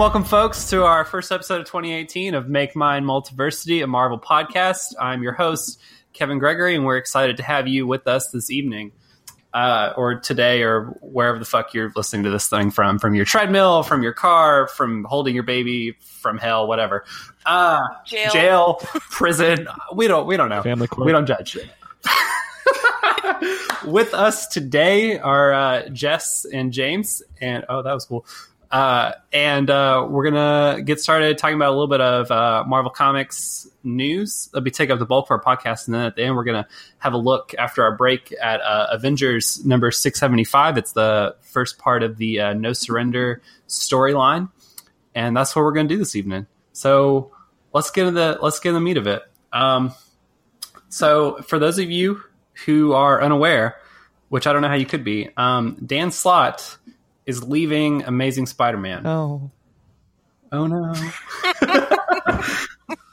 right, welcome, folks, to our first episode of 2018 of Make Mine Multiversity, a Marvel podcast. I'm your host, Kevin Gregory, and we're excited to have you with us this evening, uh, or today, or wherever the fuck you're listening to this thing from from your treadmill, from your car, from holding your baby, from hell, whatever. Uh, Jail. jail, prison. We don't. We don't know. Family court. We don't judge. With us today are uh, Jess and James, and oh, that was cool. Uh, and uh, we're gonna get started talking about a little bit of uh, Marvel Comics news. Let me take up the bulk of our podcast, and then at the end, we're gonna have a look after our break at uh, Avengers number six seventy five. It's the first part of the uh, No Surrender storyline, and that's what we're gonna do this evening. So let's get into the let's get in the meat of it. Um, so, for those of you who are unaware, which I don't know how you could be, um, Dan Slott is leaving Amazing Spider-Man. Oh, Oh no!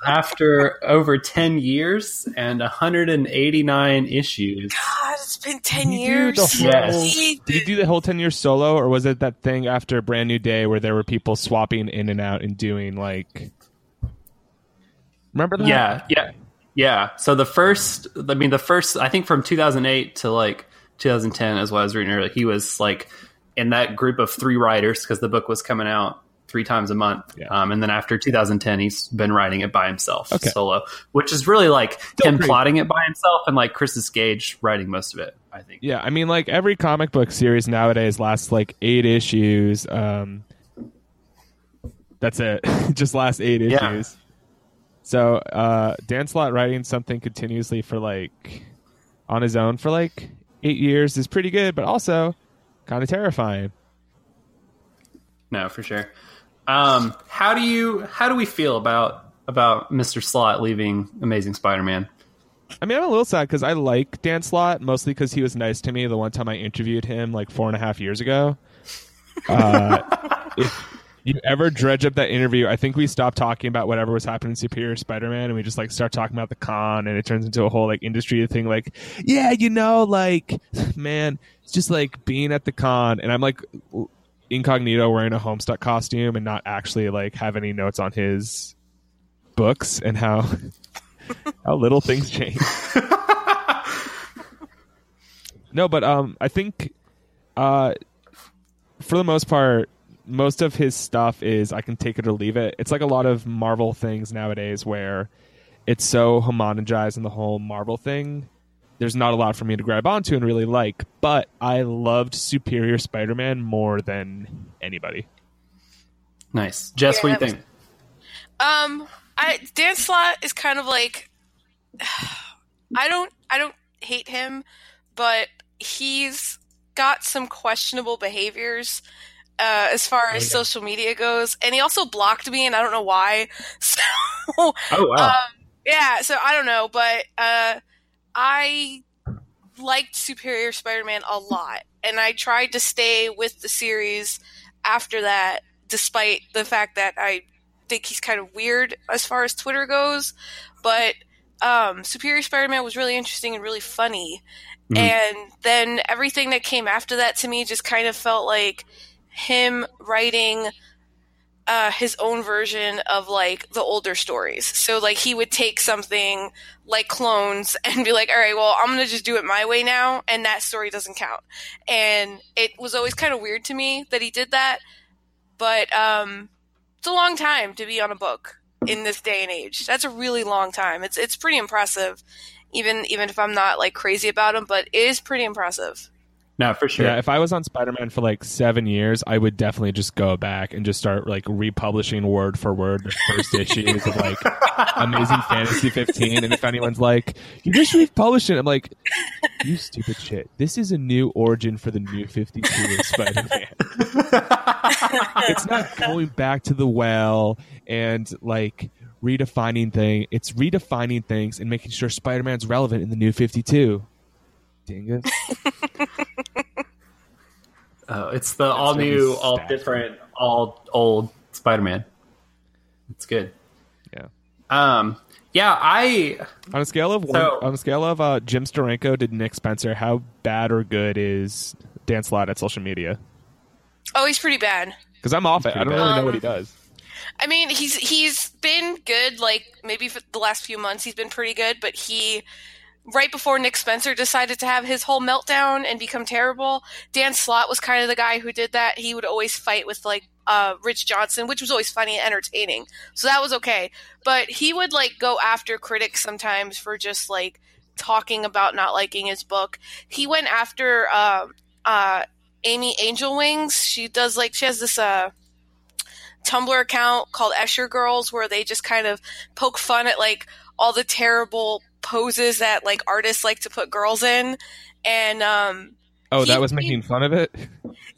After over ten years and 189 issues, God, it's been ten Did you years. the whole- Yes. Did you do the whole ten years solo, or was it that thing after Brand New Day where there were people swapping in and out and doing like? Remember that? yeah, yeah, yeah. So the first, I mean, the first, I think from 2008 to like 2010, as what I was reading earlier, he was like in that group of three writers because the book was coming out three times a month. Yeah. Um, and then after 2010, he's been writing it by himself, Okay. solo, which is really like him great. plotting it by himself and like Christos Gage writing most of it. I think. Yeah, I mean, like every comic book series nowadays lasts like eight issues. Um, that's it. Just last eight Yeah. issues. So uh, Dan Slott writing something continuously for like on his own for like eight years is pretty good, but also kind of terrifying. No, for sure. Um, how do you how do we feel about about Mr. Slott leaving Amazing Spider-Man? I mean, I'm a little sad because I like Dan Slott mostly because he was nice to me the one time I interviewed him like four and a half years ago. Uh, if you ever dredge up that interview, I think we stopped talking about whatever was happening in Superior Spider-Man, and we just like start talking about the con, and it turns into a whole like industry thing. Like, yeah, you know, like man, it's just like being at the con, and I'm like incognito wearing a Homestuck costume and not actually like have any notes on his books and how how little things change. no, but um, I think uh, for the most part, most of his stuff is I can take it or leave it. It's like a lot of Marvel things nowadays where it's so homogenized in the whole Marvel thing. There's not a lot for me to grab onto and really like, but I loved Superior Spider-Man more than anybody. Nice, Jess. Yeah, what do you that think? Um, I Dan Slott is kind of like I don't I don't hate him, but he's got some questionable behaviors uh, as far as social media goes, and he also blocked me, and I don't know why. So Oh wow, um, yeah, so I don't know, but uh, I liked Superior Spider-Man a lot, and I tried to stay with the series after that, despite the fact that I think he's kind of weird as far as Twitter goes. But um, Superior Spider-Man was really interesting and really funny, Mhm. and then everything that came after that to me just kind of felt like him writing uh, his own version of like the older stories. So like he would take something like clones and be like, all right, well, I'm gonna just do it my way now, and that story doesn't count. And it was always kind of weird to me that he did that, but um, it's a long time to be on a book in this day and age. That's a really long time. It's it's pretty impressive, even even if I'm not like crazy about him, but it is pretty impressive. No, for sure. Yeah, if I was on Spider-Man for like seven years, I would definitely just go back and just start like republishing word for word the first issues of like Amazing Fantasy 15. And if anyone's like, "You just republished it," I'm like, "You stupid shit! This is a new origin for the new 52 of Spider-Man. it's not going back to the well and like." Redefining thing, it's redefining things and making sure Spider-Man's relevant in the new 52. Dingus. Oh, it's the all really new, all different, all old Spider-Man. It's good. Yeah. Um. Yeah, I On a scale of one, So- on a scale of uh, Jim Steranko to Nick Spencer, how bad or good is Dan Slott at social media? Oh, he's pretty bad. Because I'm off it. I don't pretty really good. know what he does. I mean, he's he's been good. Like maybe for the last few months, he's been pretty good. But he, right before Nick Spencer decided to have his whole meltdown and become terrible, Dan Slott was kind of the guy who did that. He would always fight with like uh, Rich Johnston, which was always funny and entertaining. So that was okay. But he would like go after critics sometimes for just like talking about not liking his book. He went after uh, uh, Ami Angelwings. She does like she has this uh Tumblr account called Escher Girls where they just kind of poke fun at like all the terrible poses that like artists like to put girls in. And um Oh, He- that was he- making fun of it.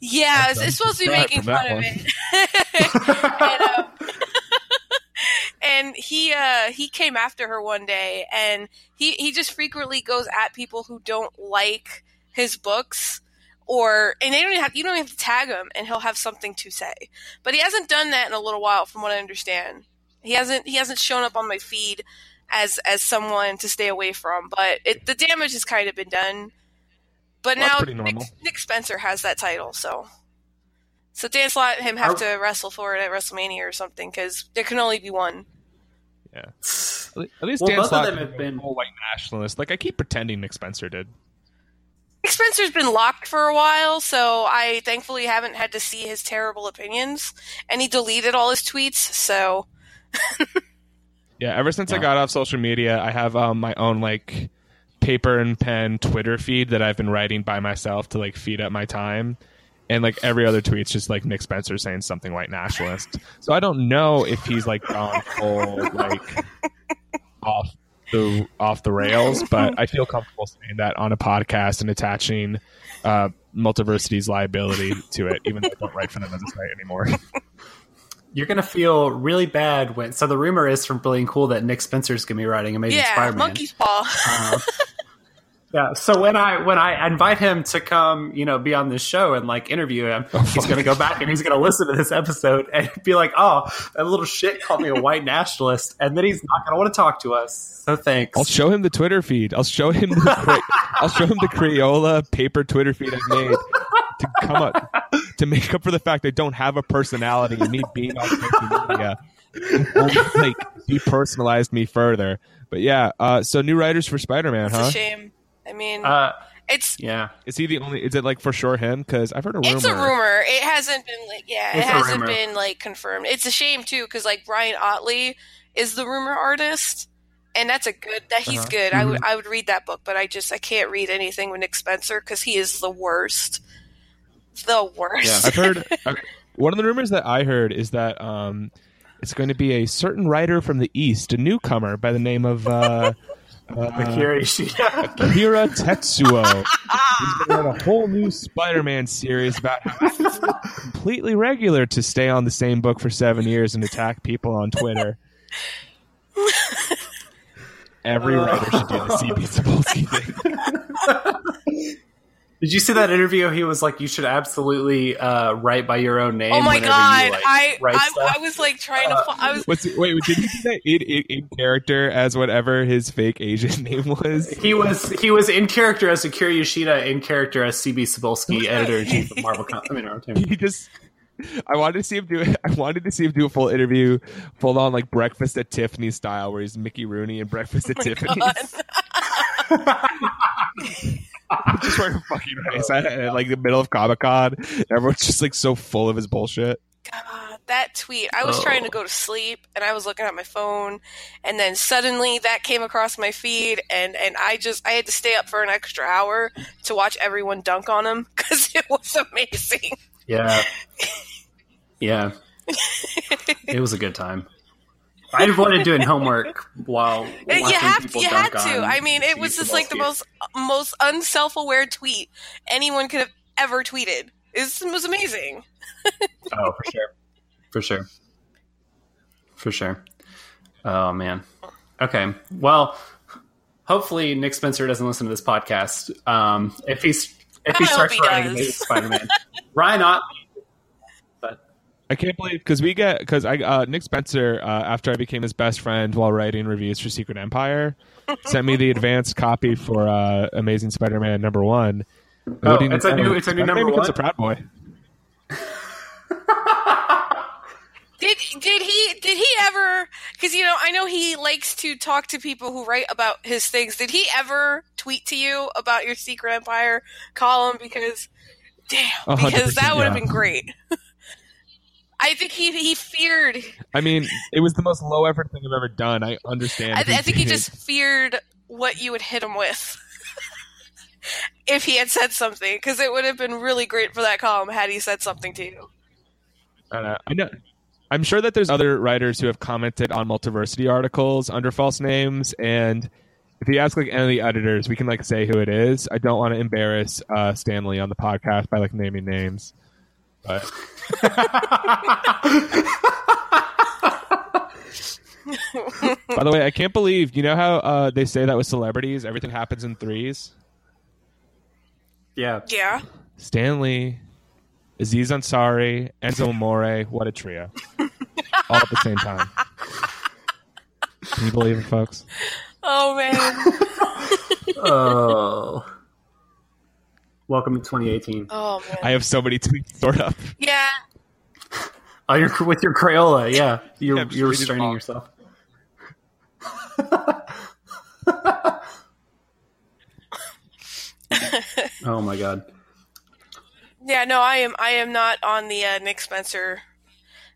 yeah, it's, it's supposed to be making fun of it. and, um, and he uh he came after her one day and he he just frequently goes at people who don't like his books or and they don't even have you don't even have to tag him and he'll have something to say but he hasn't done that in a little while from what i understand he hasn't he hasn't shown up on my feed as as someone to stay away from but it, the damage has kind of been done but Well, now Nick. Nick spencer has that title so so Dan Slott and him have to wrestle for it at WrestleMania or something because there can only be one. At le- at least Well, Dan both of Slott them have been- full white nationalist. Like I keep pretending Nick Spencer did. Nick Spencer's been locked for a while, so I thankfully haven't had to see his terrible opinions. And he deleted all his tweets, so Yeah, ever since I got off social media, I have um, my own like paper and pen Twitter feed that I've been writing by myself to like feed up my time. And like every other tweet's just like Nick Spencer saying something white nationalist. So I don't know if he's like gone full like off the off the rails, but I feel comfortable saying that on a podcast and attaching uh, Multiversity's liability to it, even though I don't write for them as a site anymore. You're gonna feel really bad when. So the rumor is from Bleeding Cool that Nick Spencer's gonna be writing Amazing yeah, Spider-Man. monkey's paw. Uh, yeah. So when I when I invite him to come, you know, be on this show and like interview him, he's gonna go back and he's gonna listen to this episode and be like, "Oh, that little shit called me a white nationalist," and then he's not gonna want to talk to us. So thanks. I'll show him the Twitter feed. I'll show him the Cra- I'll show him the Crayola paper Twitter feed I've made to come up to make up for the fact I don't have a personality and me being on social media won't, like depersonalized me further. But yeah, uh, so new writers for Spider Man, huh? a shame. I mean, Uh, it's yeah. Is he the only? Is it like for sure him? Because I've heard a rumor. it's a rumor. It hasn't been like yeah, It's it hasn't been like confirmed. It's a shame too because like Ryan Ottley is the rumor artist. And that's a good. That he's Uh-huh. good. I would. I would read that book, but I just I can't read anything with Nick Spencer because he is the worst. The worst. I've heard one of the rumors that I heard is that um, it's going to be a certain writer from the East, a newcomer by the name of uh, Akira uh, Ishida. Akira Tetsuo. He's going to write a whole new Spider-Man series about how it's completely regular to stay on the same book for seven years and attack people on Twitter. Every writer should do the CB Cebulski thing. Did you see that interview? He was like, "You should absolutely uh, write by your own name." oh my god! You, like, I, write I. I was like trying to. fi- I was What's wait? Did he do that in, in, in character as whatever his fake Asian name was? He was he was in character as Akira Yoshida, in character as CB Cebulski, editor in chief of Marvel. Com- I mean, Entertainment. he just I wanted to see him do I wanted to see him do a full interview full on like breakfast at Tiffany style where he's Mickey Rooney and breakfast at Tiffany's. just wearing a fucking race at, at like the middle of Comic Con. Everyone's just like so full of his bullshit. God, that tweet. I was Oh. trying to oh. go to sleep and I was looking at my phone and then suddenly that came across my feed and and I just I had to stay up for an extra hour to watch everyone dunk on him cuz it was amazing. Yeah, yeah. It was a good time. I avoided doing homework while you watching have you have to. I mean, it was just like the most most unself-aware tweet anyone could have ever tweeted. It was amazing. Oh, for sure, for sure, for sure. Oh man. Okay. Well, hopefully Nick Spencer doesn't listen to this podcast. Um, if he's if he starts he writing Spider-Man, Ryan Ottley. But I can't believe because we get because I uh, Nick Spencer uh, after I became his best friend while writing reviews for Secret Empire sent me the advanced copy for uh, Amazing Spider-Man number one. Oh, What do you it's a new- it's a new number becomes one? a proud boy. did did he did he ever because you know i know he likes to talk to people who write about his things did he ever tweet to you about your secret empire column because damn A hundred because that would have yeah. been great i think he he feared I mean, it was the most low effort thing I've ever done. I understand. I, th- I think he just feared what you would hit him with if he had said something because it would have been really great for that column had he said something to you I know. I know. I'm sure that there's other writers who have commented on multiversity articles under false names, and if you ask like any of the editors, we can like say who it is. I don't want to embarrass uh, Stanley on the podcast by like naming names, but by the way, I can't believe you know how uh, they say that with celebrities, everything happens in threes. Yeah. yeah Stanley, Aziz Ansari, Enzo Amore, what a trio. All at the same time. Can you believe it, folks? oh man Oh. Welcome to 2018. oh man I have so many tweets stored up. yeah Oh, you're with your Crayola. Yeah, you're Yeah, you're restraining yourself. oh my god. Yeah, no, I am. I am not on the uh, Nick Spencer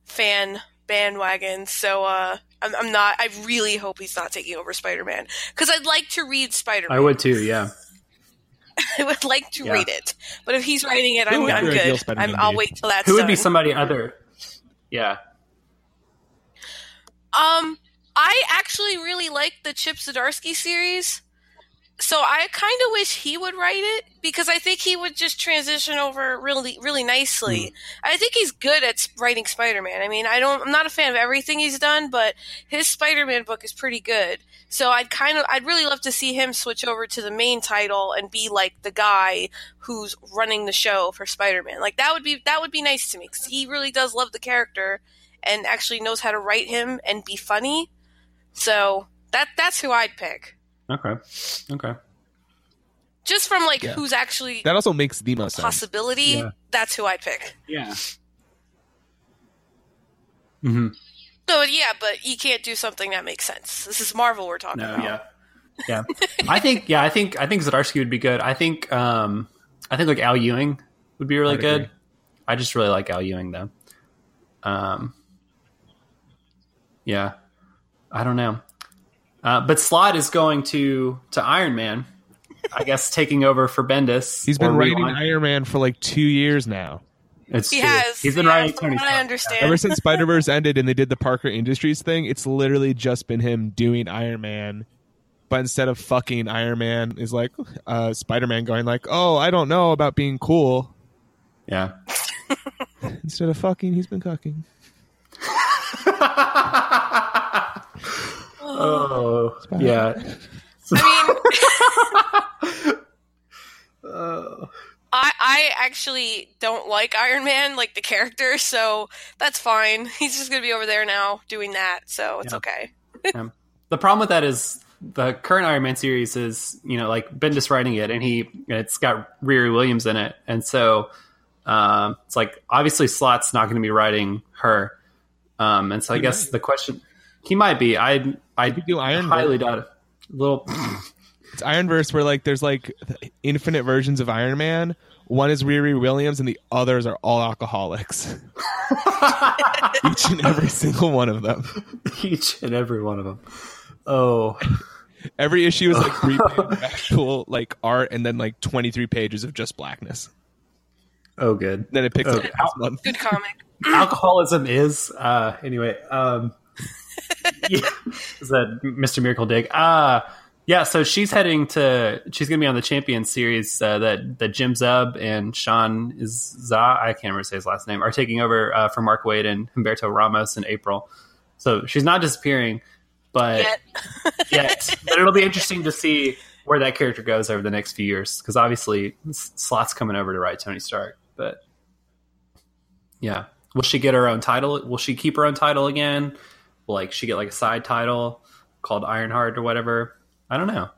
fan bandwagon. So uh, I'm, I'm not. I really hope he's not taking over Spider-Man because I'd like to read Spider-Man. I would too. Yeah. I would like to Yeah. read it, but if he's writing it, Who I'm, would I'm good. I'm, I'll wait till that's Who would be somebody other? Yeah. Um, I actually really like the Chip Zdarsky series. So I kind of wish he would write it because I think he would just transition over really, really nicely. Hmm. I think he's good at writing Spider-Man. I mean, I don't, I'm not a fan of everything he's done, but his Spider-Man book is pretty good. So I'd kind of, I'd really love to see him switch over to the main title and be like the guy who's running the show for Spider-Man. Like that would be, that would be nice to me because he really does love the character and actually knows how to write him and be funny. So that that's who I'd pick. Okay. Okay. Just from like Yeah. who's actually That also makes the most sense. possibility, Yeah. that's who I'd pick. Yeah. hmm So yeah, but you can't do something that makes sense. This is Marvel we're talking No. about. Yeah. Yeah. I think. Yeah. I think. I think Zdarsky would be good. I think. Um. I think like Al Ewing would be really I'd good. agree. I just really like Al Ewing though. Um. Yeah. I don't know. Uh, but Slott is going to to Iron Man. I guess taking over for Bendis. He's been or writing relaunch- Iron Man for like two years now. It's He true. has. He's been yeah, writing from Tony. what I understand. Ever since Spider Verse ended and they did the Parker Industries thing, it's literally just been him doing Iron Man. But instead of fucking Iron Man, is like uh, Spider Man going like, "Oh, I don't know about being cool." Yeah. Instead of fucking, he's been cucking. Oh. Yeah. I mean, Oh. I I actually don't like Iron Man, like the character, so that's fine. He's just gonna be over there now doing that, so it's Yeah. okay. Yeah. The problem with that is the current Iron Man series is, you know, like Bendis writing it, and he it's got Riri Williams in it, and so um, it's like obviously Slott's not going to be writing her, um, and so I He guess might. the question he might be. I I do Iron highly doubt it. Little It's Ironverse where like there's like infinite versions of Iron Man. One is Riri Williams and the others are all alcoholics. Each and every single one of them. each and every one of them. Oh, Every issue is like three pages actual like art and then like 23 pages of just blackness. oh, good. Then it picks up Okay. next month. Good comic. alcoholism is uh anyway um yeah, is that mr miracle dig uh yeah so she's heading to she's gonna be on the champion series uh, that that jim zub and sean is za i can't remember say his last name are taking over uh, for mark waid and humberto ramos in april so she's not disappearing but Yet. yet but it'll be interesting to see where that character goes over the next few years because obviously Slott's coming over to write tony stark but yeah. Will she get her own title? Will she keep her own title again? Will like she get like a side title called Ironheart or whatever? I don't know.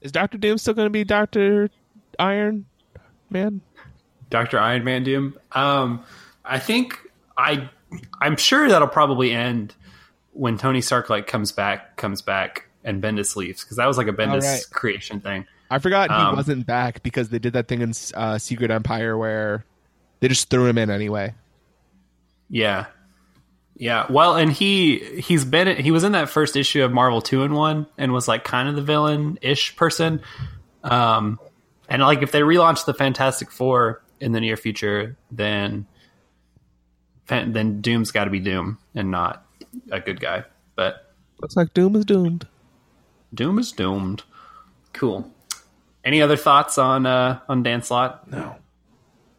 Is Doctor Doom still going to be Doctor Iron Man? Doctor Iron Man Doom. Um, I think I I'm sure that'll probably end when Tony Stark like comes back, comes back, and Bendis leaves because that was like a Bendis right. creation thing. I forgot he Um, wasn't back because they did that thing in uh, Secret Empire where they just threw him in anyway. Yeah. Yeah. Well, and he he's been he was in that first issue of Marvel 2 in 1 and was like kind of the villain-ish person. Um and like if they relaunch the Fantastic 4 in the near future, then then Doom's got to be Doom and not a good guy. But Looks like Doom is doomed. Doom is doomed. Cool. Any other thoughts on uh on Dan Slott? No.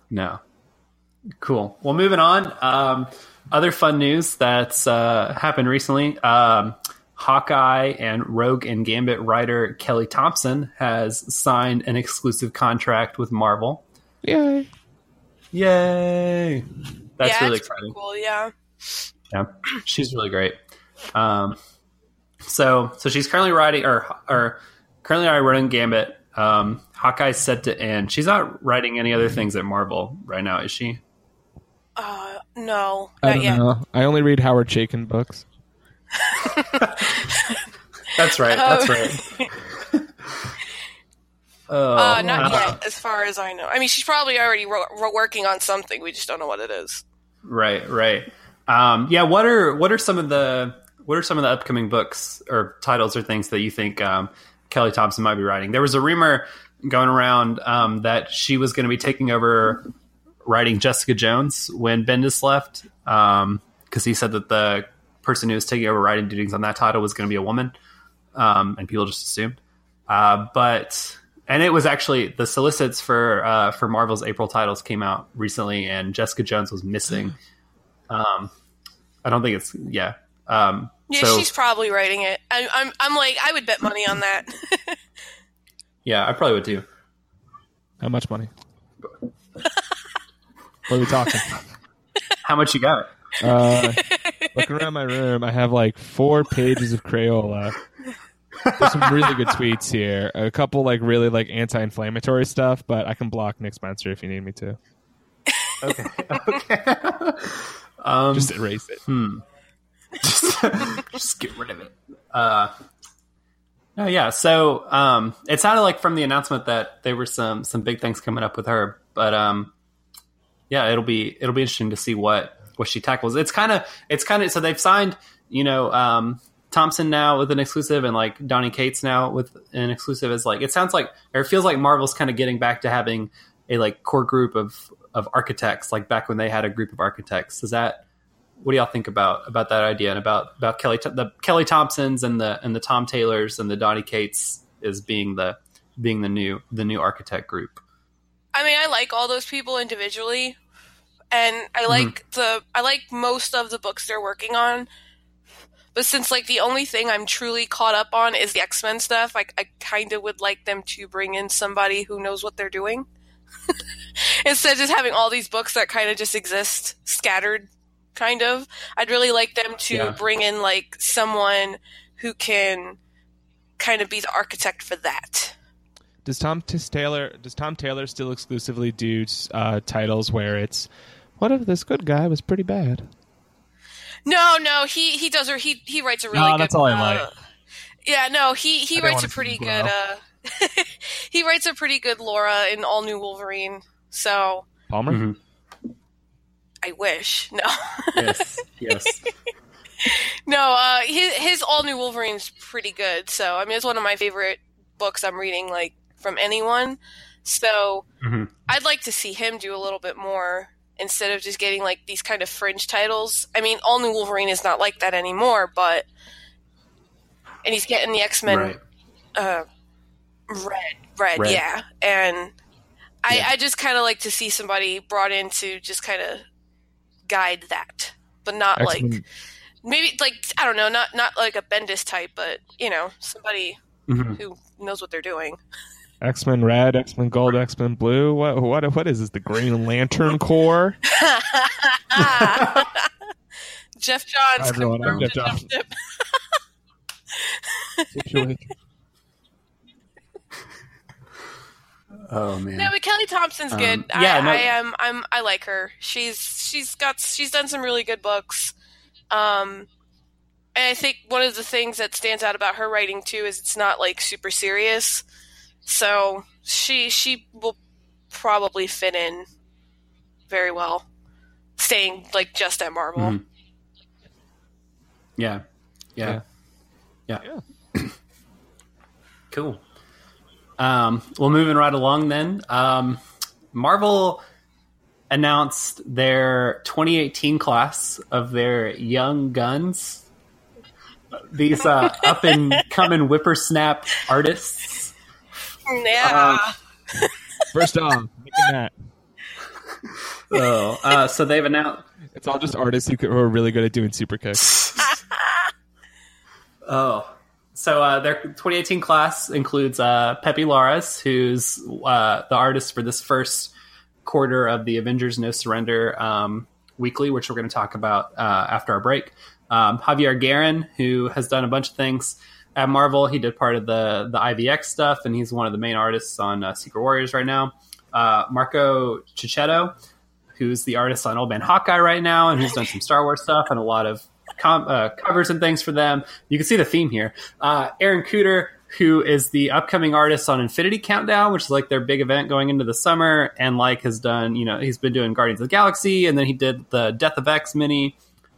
No. Cool. Well, moving on. Um, other fun news that's uh, happened recently. Um, Hawkeye and Rogue and Gambit writer Kelly Thompson has signed an exclusive contract with Marvel. Yay. Yay! That's yeah, really exciting. cool. Yeah. Yeah, she's really great. Um, so so she's currently writing or or currently already running Gambit. Um, Hawkeye's set to end. She's not writing any other things at Marvel right now, is she? Uh, no, I don't yet. know. I only read Howard Chaykin books. That's right. That's right. Oh, Uh, not uh, yet, as far as I know. I mean, she's probably already ro- ro- working on something. We just don't know what it is. Right, right. Um, yeah. What are what are some of the what are some of the upcoming books or titles or things that you think um, Kelly Thompson might be writing? There was a rumor going around um, that she was going to be taking over writing Jessica Jones when Bendis left because he said that the person who was taking over writing duties on that title was going to be a woman, um, and people just assumed. Uh, but and it was actually the solicits for uh, for Marvel's April titles came out recently, and Jessica Jones was missing. Um, I don't think it's yeah. Um, Yeah, so she's probably writing it. I, I'm, I'm like, I would bet money on that. yeah, I probably would too. How much money? what are we talking? How much you got? Uh, looking around my room, I have like four pages of Crayola. There's some really good tweets here. A couple like really like anti-inflammatory stuff, but I can block Nick Spencer if you need me to. Okay, okay. um, Just erase it. Hmm. just, just get rid of it. Uh, no, yeah. So um, it sounded like from the announcement that there were some some big things coming up with her, but um, yeah, it'll be it'll be interesting to see what what she tackles. It's kind of it's kind of so they've signed you know um, Thompson now with an exclusive and like Donny Cates now with an exclusive. Is like it sounds like or it feels like Marvel's kind of getting back to having a like core group of of architects like back when they had a group of architects. Is that what do y'all think about about that idea and about about Kelly the Kelly Thompsons and the and the Tom Taylors and the Donny Cates as being the being the new the new architect group? I mean, I like all those people individually, and I mm-hmm. like the I like most of the books they're working on. But since like the only thing I'm truly caught up on is the X Men stuff, I, I kind of would like them to bring in somebody who knows what they're doing instead of just having all these books that kind of just exist scattered. Kind of, I'd really like them to Yeah. bring in like someone who can kind of be the architect for that. Does Tom Taylor does Tom Taylor still exclusively do uh, titles where it's what if this good guy was pretty bad? No, no, he he does. Or he he writes a really No, good. that's all I uh, like. Yeah, no, he he I writes a pretty good. uh He writes a pretty good Laura in All New Wolverine. So Palmer. Mhm. I wish no, Yes, yes. no. Uh, his his All New Wolverine's pretty good. So I mean, it's one of my favorite books I'm reading, like from anyone. So Mhm. I'd like to see him do a little bit more instead of just getting like these kind of fringe titles. I mean, All New Wolverine is not like that anymore, but and he's getting the X Men Right. uh, red, red, Red. yeah. And I, Yeah. I just kind of like to see somebody brought in to just kind of guide that, but not X-Men- like maybe like I don't know, not not like a Bendis type, but you know, somebody Mhm. who knows what they're doing. X Men Red, X Men Gold, X Men Blue. What what what is this? The Green Lantern Corps? Geoff Johns, everyone, I'm Geoff Johns. Jeff Dip. Situation. Oh man. No, but Kelly Thompson's Um, good. yeah, I, no- I am. I'm. I like her. She's she's got she's done some really good books. Um, and I think one of the things that stands out about her writing too is it's not like super serious. So she she will probably fit in very well, staying like just at Marvel. Mhm. Yeah. Yeah. Yeah. Cool. Um, well, moving right along then. Um, Marvel announced their 2018 class of their young guns. These uh, up and coming whippersnap artists. Yeah. First off, making that. So, uh, so they've announced. It's all just artists who, who are really good at doing super kicks. Oh, so uh, their 2018 class includes uh, Pepe Larraz, who's uh, the artist for this first quarter of the Avengers No Surrender um, weekly, which we're going to talk about uh, after our break. Um, Javier Garrón, who has done a bunch of things at Marvel. He did part of the the IVX stuff, and he's one of the main artists on uh, Secret Warriors right now. Uh, Marco Checchetto, who's the artist on Old Man Hawkeye right now, and who's done some Star Wars stuff and a lot of com- uh, covers and things for them. You can see the theme here. Uh, Aaron Kuder, who is the upcoming artist on Infinity Countdown, which is like their big event going into the summer, and like has done, you know, he's been doing Guardians of the Galaxy, and then he did the Death of X mini.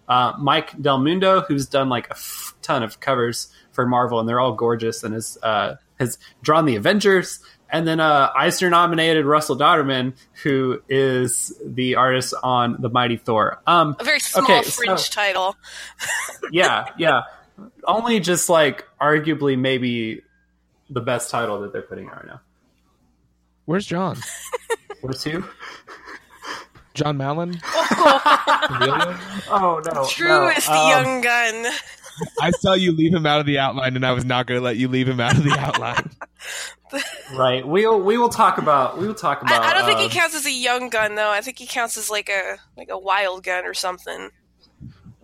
Uh, Mike Del Mundo, who's done like a f- ton of covers for Marvel, and they're all gorgeous, and has uh, has drawn the Avengers. And then uh, Eisner nominated Russell Dauterman, who is the artist on the Mighty Thor. Um, a very small okay, so- fringe title. yeah, yeah. Only just like arguably maybe the best title that they're putting out right now. Where's John? Where's who? Jon Malin? Really? Oh no, True is the Um, young gun. I saw you leave him out of the outline, and I was not going to let you leave him out of the outline. Right. We'll we will talk about we will talk about. I, I don't think he um, counts as a young gun though. I think he counts as like a like a wild gun or something.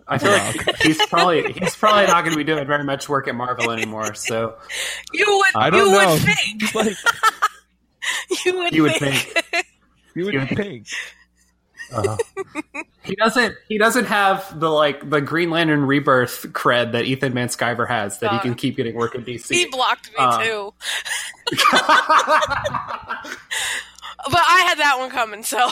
I feel like he's probably he's probably not going to be doing very much work at Marvel anymore. So You would I don't you know. would think. like, You would You would think. you would You- think. he doesn't he doesn't have the like the Green Lantern Rebirth cred that Ethan Van Sciver has that he Uh, can keep getting work in DC. he blocked me Uh. too. But I had that one coming, so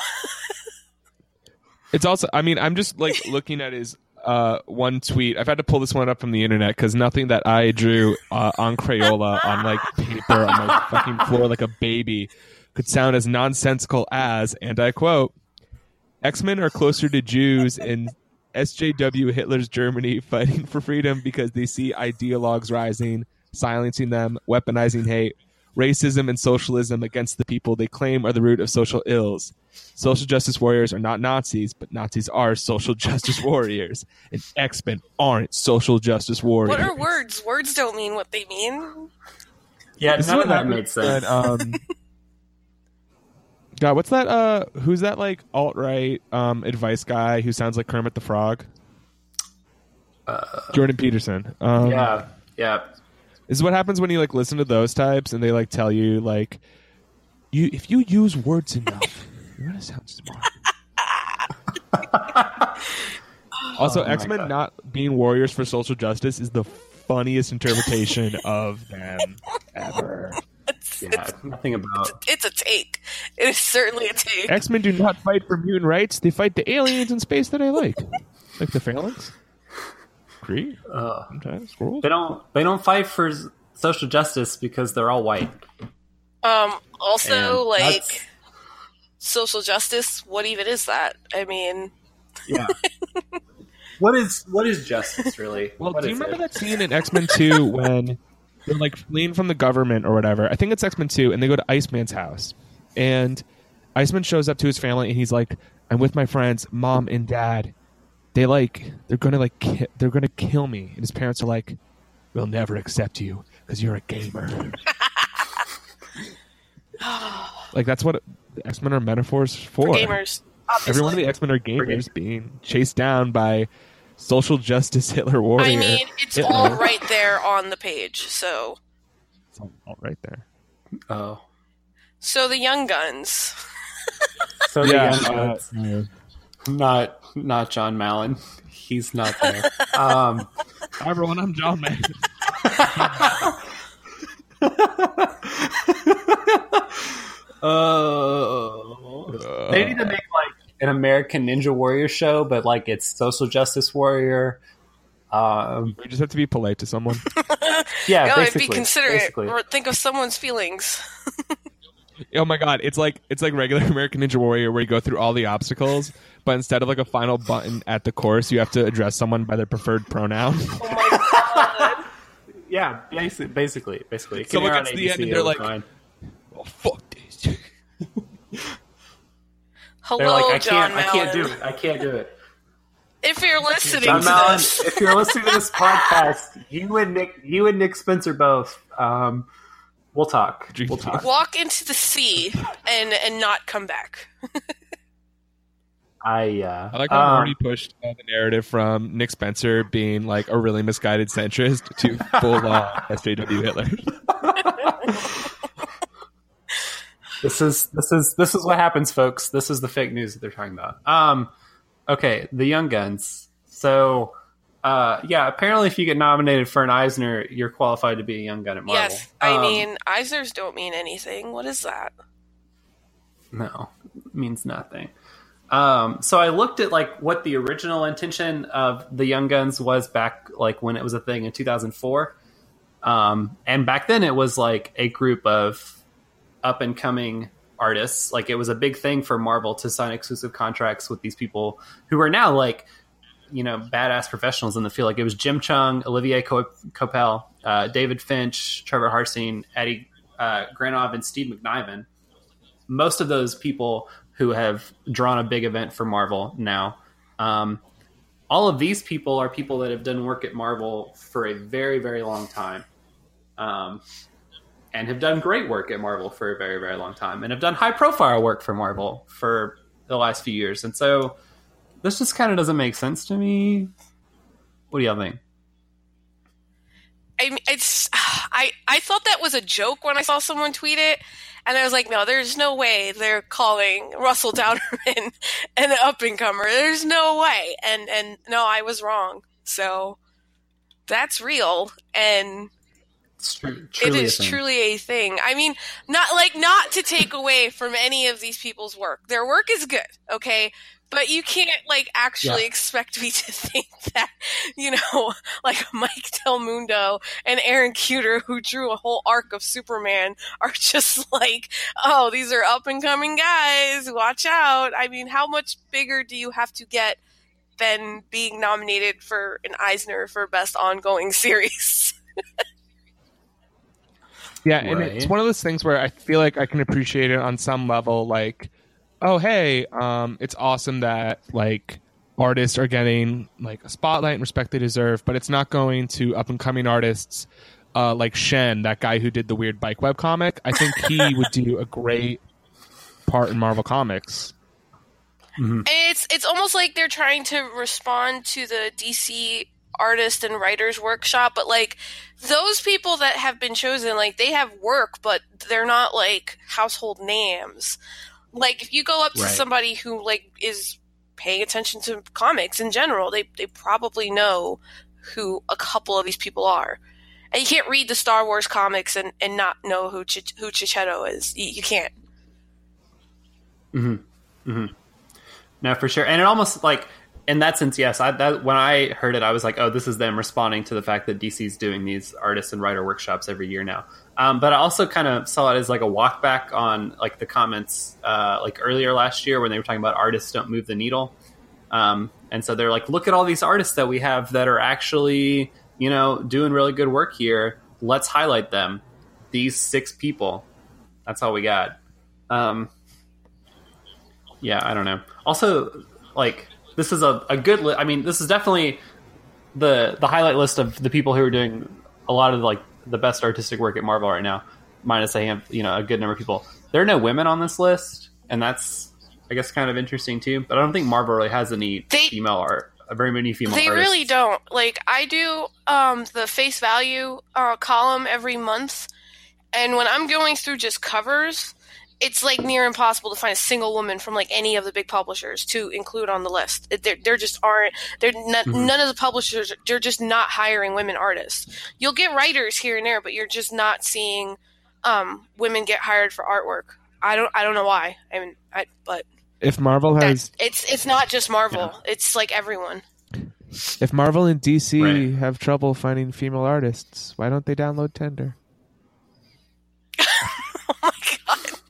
It's also, I mean, I'm just like looking at his uh, one tweet. I've had to pull this one up from the internet because nothing that I drew uh, on Crayola on like paper on my fucking floor like a baby could sound as nonsensical as, and I quote, X Men are closer to Jews in SJW Hitler's Germany fighting for freedom because they see ideologues rising, silencing them, weaponizing hate, racism, and socialism against the people they claim are the root of social ills. Social justice warriors are not Nazis, but Nazis are social justice warriors. And X Men aren't social justice warriors. what are words? Words don't mean what they mean. yeah, This none what of that happened made sense. when, um, God, what's that? Uh, who's that? Like alt right um, advice guy who sounds like Kermit the Frog? Jordan Peterson. Um, yeah, yeah. This is what happens when you like listen to those types and they like tell you like you if you use words enough, you're gonna sound smart. also, Oh X Men not being warriors for social justice is the funniest interpretation of them ever. Yeah, nothing about. It's a take. It is certainly a take. X Men do not fight for mutant rights; they fight the aliens in space that I like, like the Phalanx, Kree, Uh, sometimes Skrulls. they don't. They don't fight for social justice because they're all white. Um. Also, And like that's- social justice. What even is that? I mean, Yeah. what is what is justice really? Well, What do you remember it? that scene in X Men Two when they're like fleeing from the government or whatever? I think it's X Men Two, and they go to Iceman's house, and Iceman shows up to his family, and he's like, "I'm with my friends, mom and dad. They like they're gonna like ki- they're gonna kill me." And his parents are like, "We'll never accept you because you're a gamer." like that's what X Men are metaphors for. for gamers. Obviously. Every one of the X Men are gamers being chased down by social justice Hitler warrior. I mean, it's Hitler. all right there on the page. So, It's all- all right there. Oh, So the Young Guns. So the Yeah, young uh, Guns. not not Jon Malin. He's not there. um, Hi everyone, I'm John Man. uh, they need to make like an American Ninja Warrior show, but like it's social justice warrior. Um, We just have to be polite to someone. yeah, Go and basically, be considerate basically. or think of someone's feelings. Oh my god, it's like it's like regular American Ninja Warrior where you go through all the obstacles, but instead of like a final button at the course, you have to address someone by their preferred pronoun. Yeah, basically, basically, basically. So, like, Canary it's on the end and they're like- oh, fuck this. Hello, they're like, I John can't, I can't do it. I can't do it. If you're listening John to Mallon, this, if you're listening to this podcast, you and Nick, you and Nick Spencer both, um, we'll talk. We'll talk. walk into the sea and and not come back. I, uh, I like how um, Marty pushed uh, the narrative from Nick Spencer being like a really misguided centrist to full on SJW Hitler. This is this is this is what happens, folks. This is the fake news that they're talking about. Um, okay, the Young Guns. So, uh, yeah, apparently, if you get nominated for an Eisner, you're qualified to be a Young Gun at Marvel. Yes, I Um, mean Eisners don't mean anything. What is that? no, it means nothing. Um, so I looked at like what the original intention of the Young Guns was back, like when it was a thing in 2004. Um, and back then it was like a group of up and coming artists. Like it was a big thing for Marvel to sign exclusive contracts with these people who are now like, you know, badass professionals in the field. Like it was Jim Cheung, Olivier Co- Coipel, uh, David Finch, Trevor Hairsine, Adi uh, Granov, and Steve McNiven. Most of those people who have drawn a big event for Marvel now. Um, all of these people are people that have done work at Marvel for a very, very long time. Um, and have done great work at Marvel for a very, very long time, and have done high profile work for Marvel for the last few years. And so this just kind of doesn't make sense to me. What do y'all think? I mean, it's I I thought that was a joke when I saw someone tweet it, and I was like, no, there's no way they're calling Russell Dauterman an up and comer. There's no way. And and no, I was wrong. So that's real, and It's tru- it truly a truly a thing. I mean, not like not to take away from any of these people's work. Their work is good, okay? But you can't like actually Yeah. expect me to think that, you know, like Mike Del Mundo and Aaron Kuder, who drew a whole arc of Superman, are just like, oh, these are up and coming guys. Watch out. I mean, how much bigger do you have to get than being nominated for an Eisner for best ongoing series? Yeah, and Right. it's one of those things where I feel like I can appreciate it on some level. Like, oh hey, um, it's awesome that like artists are getting like a spotlight and respect they deserve, but it's not going to up and coming artists uh, like Shen, that guy who did the weird bike web comic. I think he would do a great part in Marvel Comics. And it's it's almost like they're trying to respond to the DC artist and writers workshop, but like those people that have been chosen, like they have work, but they're not like household names. Like if you go up to Right. somebody who like is paying attention to comics in general, they they probably know who a couple of these people are. And you can't read the Star Wars comics and, and not know who Ch- who Checchetto is. You, you can't. mm-hmm No, for sure. And it almost like in that sense, yes. I that when I heard it, I was like, oh, this is them responding to the fact that DC's doing these artist and writer workshops every year now. Um, but I also kind of saw it as like a walk back on like the comments uh, like earlier last year when they were talking about artists don't move the needle. Um, and so they're like, look at all these artists that we have that are actually, you know, doing really good work here. Let's highlight them. These six people. That's all we got. Um, yeah, I don't know. Also, like this is a, a good. Li- I mean, this is definitely the the highlight list of the people who are doing a lot of like the best artistic work at Marvel right now, minus a you know, a good number of people. There are no women on this list, and that's I guess kind of interesting too. But I don't think Marvel really has any They- female art, very many female. They artists. really don't. Like I do um, the face value uh, column every month, and when I'm going through just covers, it's like near impossible to find a single woman from like any of the big publishers to include on the list. There, there just aren't. There, none, Mhm. none of the publishers. They're just not hiring women artists. You'll get writers here and there, but you're just not seeing um, women get hired for artwork. I don't. I don't know why. I mean, I, but If Marvel has, it's it's not just Marvel. It's like everyone. if Marvel and DC Right. have trouble finding female artists, why don't they download Tinder? Oh my god.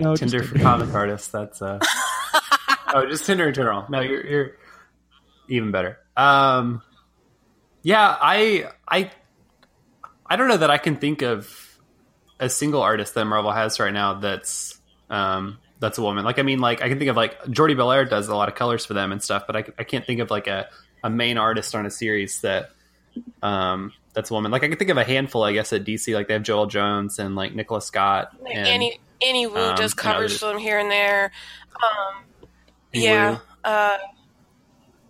No, just Tinder for comic artists. That's uh oh, just Tinder in general. No, you're you're even better. Um, yeah, I I I don't know that I can think of a single artist that Marvel has right now that's um that's a woman. Like I mean, like I can think of like Jordie Bellaire does a lot of colors for them and stuff, but I, I can't think of like a a main artist on a series that um that's a woman. Like I can think of a handful, I guess, at DC. Like they have Joëlle Jones and like Nicola Scott Like and Annie Annie Wu um, does you know, covers for them here and there. Um, yeah. Wu. Uh,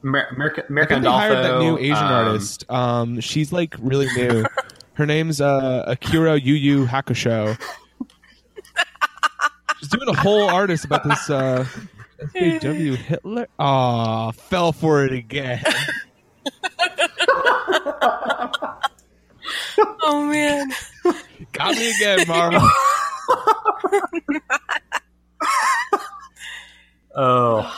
Mer- America, I America think they hired that new Asian um, artist. Um, she's like really new. Her name's uh, Akira Yu Yu Hakusho. She's doing a whole artist about this uh, SJW Hitler. Aw, fell for it again. oh man. Got me again, Marvel. Oh,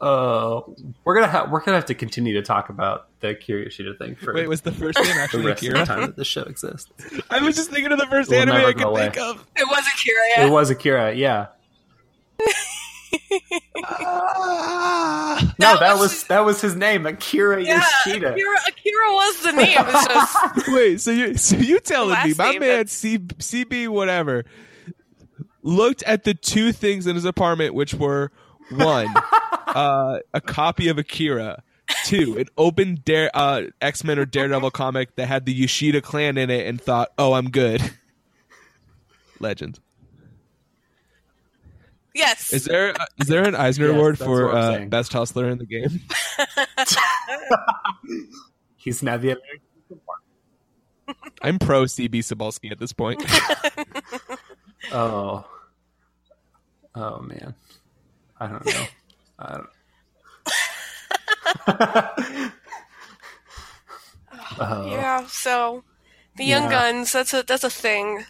oh, we're gonna have we're gonna have to continue to talk about the Akira Yoshida thing for Wait, was the first name the actually rest of Akira? the time that this show exists. I was just thinking of the first It will anime I could away. think of. It was Akira. It was Akira, yeah. Ah. No, That that was- was that was his name, Akira Yeah, Yoshida. Akira, Akira was the name. It's just Wait, so you so you telling me my name, man C, CB whatever looked at the two things in his apartment, which were one, uh, a copy of Akira, two, an open Dare uh, X Men or Daredevil comic that had the Yoshida clan in it, and thought, "Oh, I'm good." Legend. yes. Is there uh, is there an Eisner Yes, Award for uh, best hustler in the game? He's now the I'm pro CB Cebulski at this point. oh oh man, I don't know. I don't. Oh. yeah. So the Young Yeah. Guns. That's a that's a thing.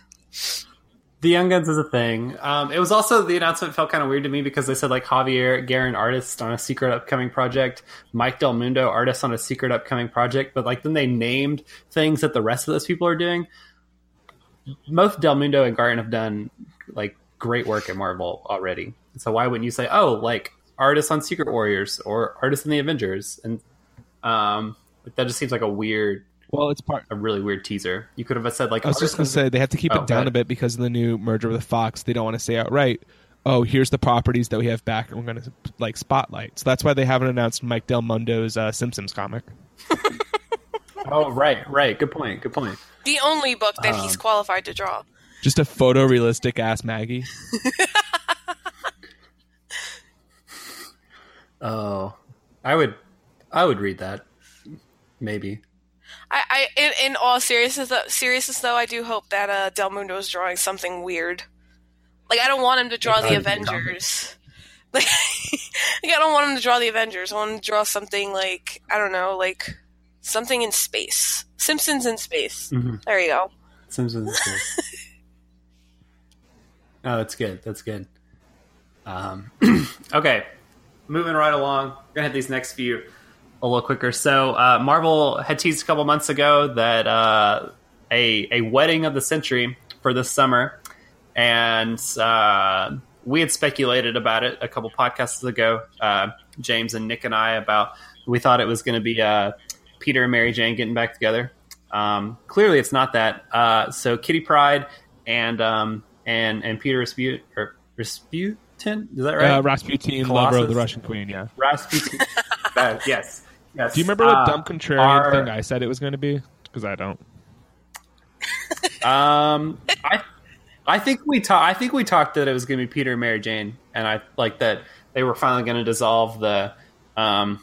The Young Guns is a thing. Um, it was also the announcement felt kind of weird to me because they said like Javier Garrón, artist on a secret upcoming project, Mike Del Mundo, artist on a secret upcoming project, but like then they named things that the rest of those people are doing. Both Del Mundo and Garrón have done like great work at Marvel already. So why wouldn't you say, oh, like artists on Secret Warriors or artists in the Avengers? And um, that just seems like a weird, well, it's part. a really weird teaser. You could have said like I was just gonna say they have to keep Oh, it down a bit because of the new merger with Fox. They don't want to say outright, "Oh, here's the properties that we have back, and we're going to like spotlight." So that's why they haven't announced Mike Del Mundo's uh, Simpsons comic. Oh, right, right. Good point. Good point. The only book that he's Um, qualified to draw. Just a photorealistic ass Maggie. Oh, I would, I would read that. Maybe. I, I in, in all seriousness, though, seriousness though, I do hope that uh, Del Mundo is drawing something weird. Like I don't want him to draw the Like, Avengers. Like, like I don't want him to draw the Avengers. I want him to draw something like I don't know, like something in space. Simpsons in space. Mhm. There you go. Simpsons. is good. Oh, that's good. That's good. Um, okay, moving right along. We're gonna hit these next few a little quicker. So, uh, Marvel had teased a couple months ago that uh, a a wedding of the century for this summer, and uh, we had speculated about it a couple podcasts ago. Uh, James and Nick and I about we thought it was going to be uh, Peter and Mary Jane getting back together. Um, clearly, it's not that. Uh, so Kitty Pryde and um, and and Peter Rasput or Rasputin is that right? Uh, Rasputin, lover of the Russian Queen. Yeah. Rasputin. Uh, yes. Yes. Do you remember what Uh, dumb contrarian are- thing I said it was going to be? Because I don't. Um, I I think we talked. I think we talked that it was going to be Peter and Mary Jane, and I like that they were finally going to dissolve the um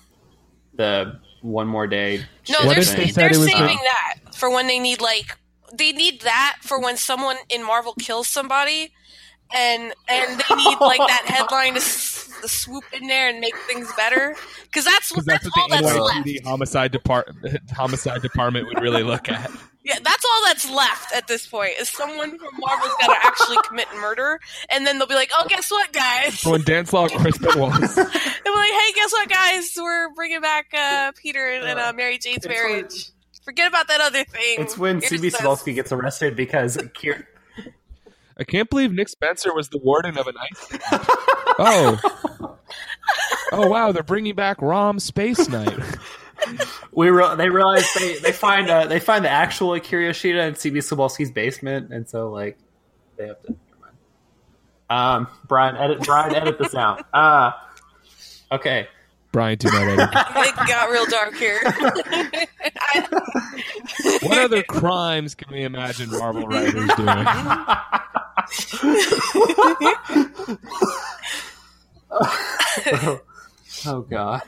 the one more day. No, they're, they sa- said they're saving the- that for when they need like they need that for when someone in Marvel kills somebody, and and they need like that headline to, s- to swoop in there and make things better because that's Because that's, that's all what that's the left. NYPD homicide department homicide department would really look at. Yeah, that's all that's left at this point is someone from Marvel's got to actually commit murder, and then they'll be like, "Oh, guess what, guys?" When Dan Slott and Chris Benoit They'll be like, "Hey, guess what, guys? We're bringing back uh, Peter and, and uh, Mary Jane's It's marriage. Forget about that other thing." It's when Here's CB this." Cebulski gets arrested because Kier- I can't believe Nick Spencer was the warden of an ice. oh, oh wow! They're bringing back Rom Space Knight. we re- they realize they they find uh, they find the actual Akira Yoshida in CB Cebulski's basement, and so like they have to. Um, Brian, edit Brian, edit this out. Uh okay. Brian, do not edit. it got real dark here. I- What other crimes can we imagine Marvel writers doing? Oh god.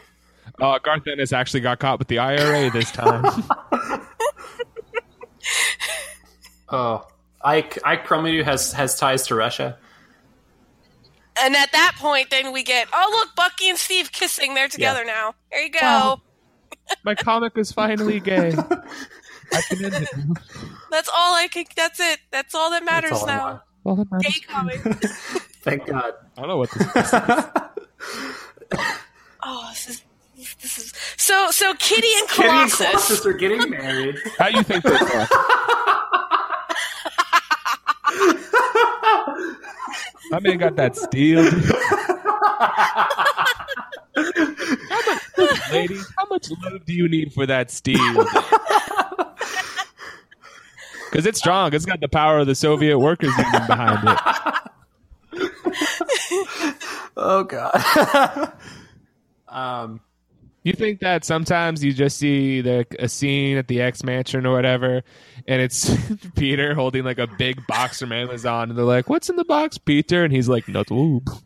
Uh, Garth Ennis actually got caught with the IRA this time. Oh, Ike Ike Perlmutter has has ties to Russia. And at that point, then we get, "Oh, look, Bucky and Steve kissing. They're together now. There you go." Wow. My comic is finally gay. I can end it. That's all I can. That's it. That's all that matters all now. want. Well, that matters. Gay comic. Thank God. I don't know what this is. Oh, this is this is so so. Kitty and Kitty and Colossus. Colossus are getting married. How do you think they fuck? My man got that steel. how much, lady? How much love do you need for that steel? Because it's strong. It's got the power of the Soviet Workers Union behind it. Oh God. um. You think that sometimes you just see the a scene at the X Mansion or whatever, and it's Peter holding like a big box from Amazon, and they're like, "What's in the box, Peter?" And he's like, "Not lube."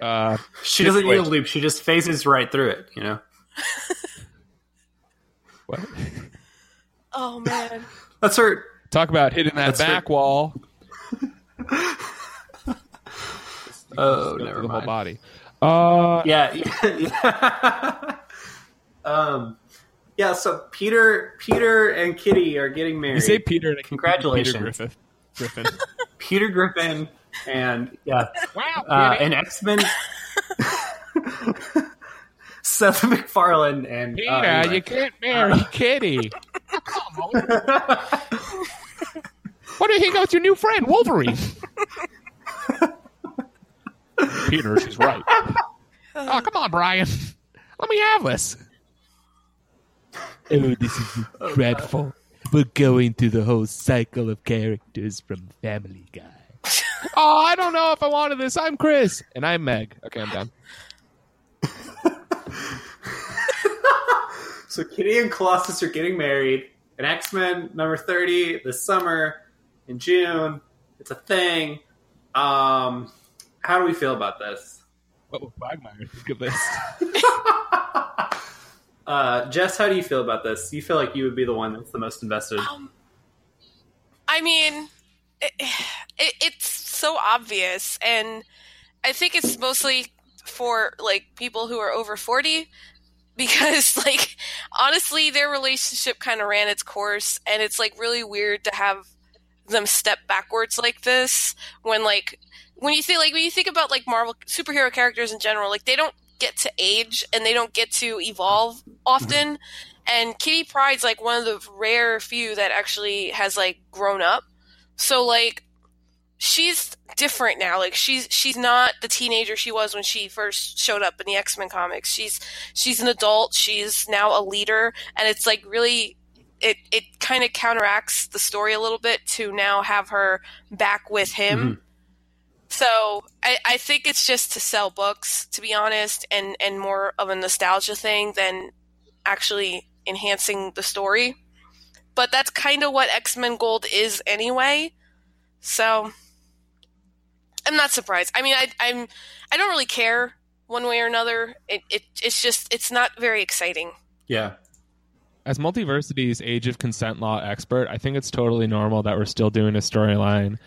Uh, She doesn't need a loop. She just phases right through it. You know. what? oh man. That's her. Talk about hitting that That's her- back wall. Oh, never through the whole body. Uh, Yeah. yeah. um. Yeah. So Peter, Peter, and Kitty are getting married. you say Peter, and I can Congratulations. Peter Griffith. Griffin. Peter Griffin and yeah, wow, uh, and X Men. Seth MacFarlane and Peter, uh, anyway. you can't marry Kitty. what do you think about your new friend, Wolverine? Peter, she's right. Oh, come on, Brian. Let me have this. Oh, this is dreadful. We're going through the whole cycle of characters from Family Guy. oh, I don't know if I wanted this. I'm Chris. And I'm Meg. Okay, I'm done. So Kitty and Colossus are getting married. And X Men number thirty this summer in June. It's a thing. Um, how do we feel about this? What will Quagmire think of this? Uh, Jess, how do you feel about this? You feel like you would be the one that's the most invested. Um, I mean, it, it, it's so obvious, and I think it's mostly for like people who are over forty, because like honestly, their relationship kind of ran its course, and it's like really weird to have them step backwards like this when like when you think like when you think about like Marvel superhero characters in general, like they don't get to age and they don't get to evolve often. And Kitty Pryde's like one of the rare few that actually has like grown up. So like she's different now. Like she's she's not the teenager she was when she first showed up in the X-Men comics. She's she's an adult. She's now a leader and it's like really it it kind of counteracts the story a little bit to now have her back with him. Mhm. So I, I think it's just to sell books, to be honest, and, and more of a nostalgia thing than actually enhancing the story. But that's kind of what X Men Gold is anyway. So I'm not surprised. I mean, I, I'm I don't really care one way or another. It, it it's just it's not very exciting. Yeah. as Multiversity's age of consent law expert, I think it's totally normal that we're still doing a storyline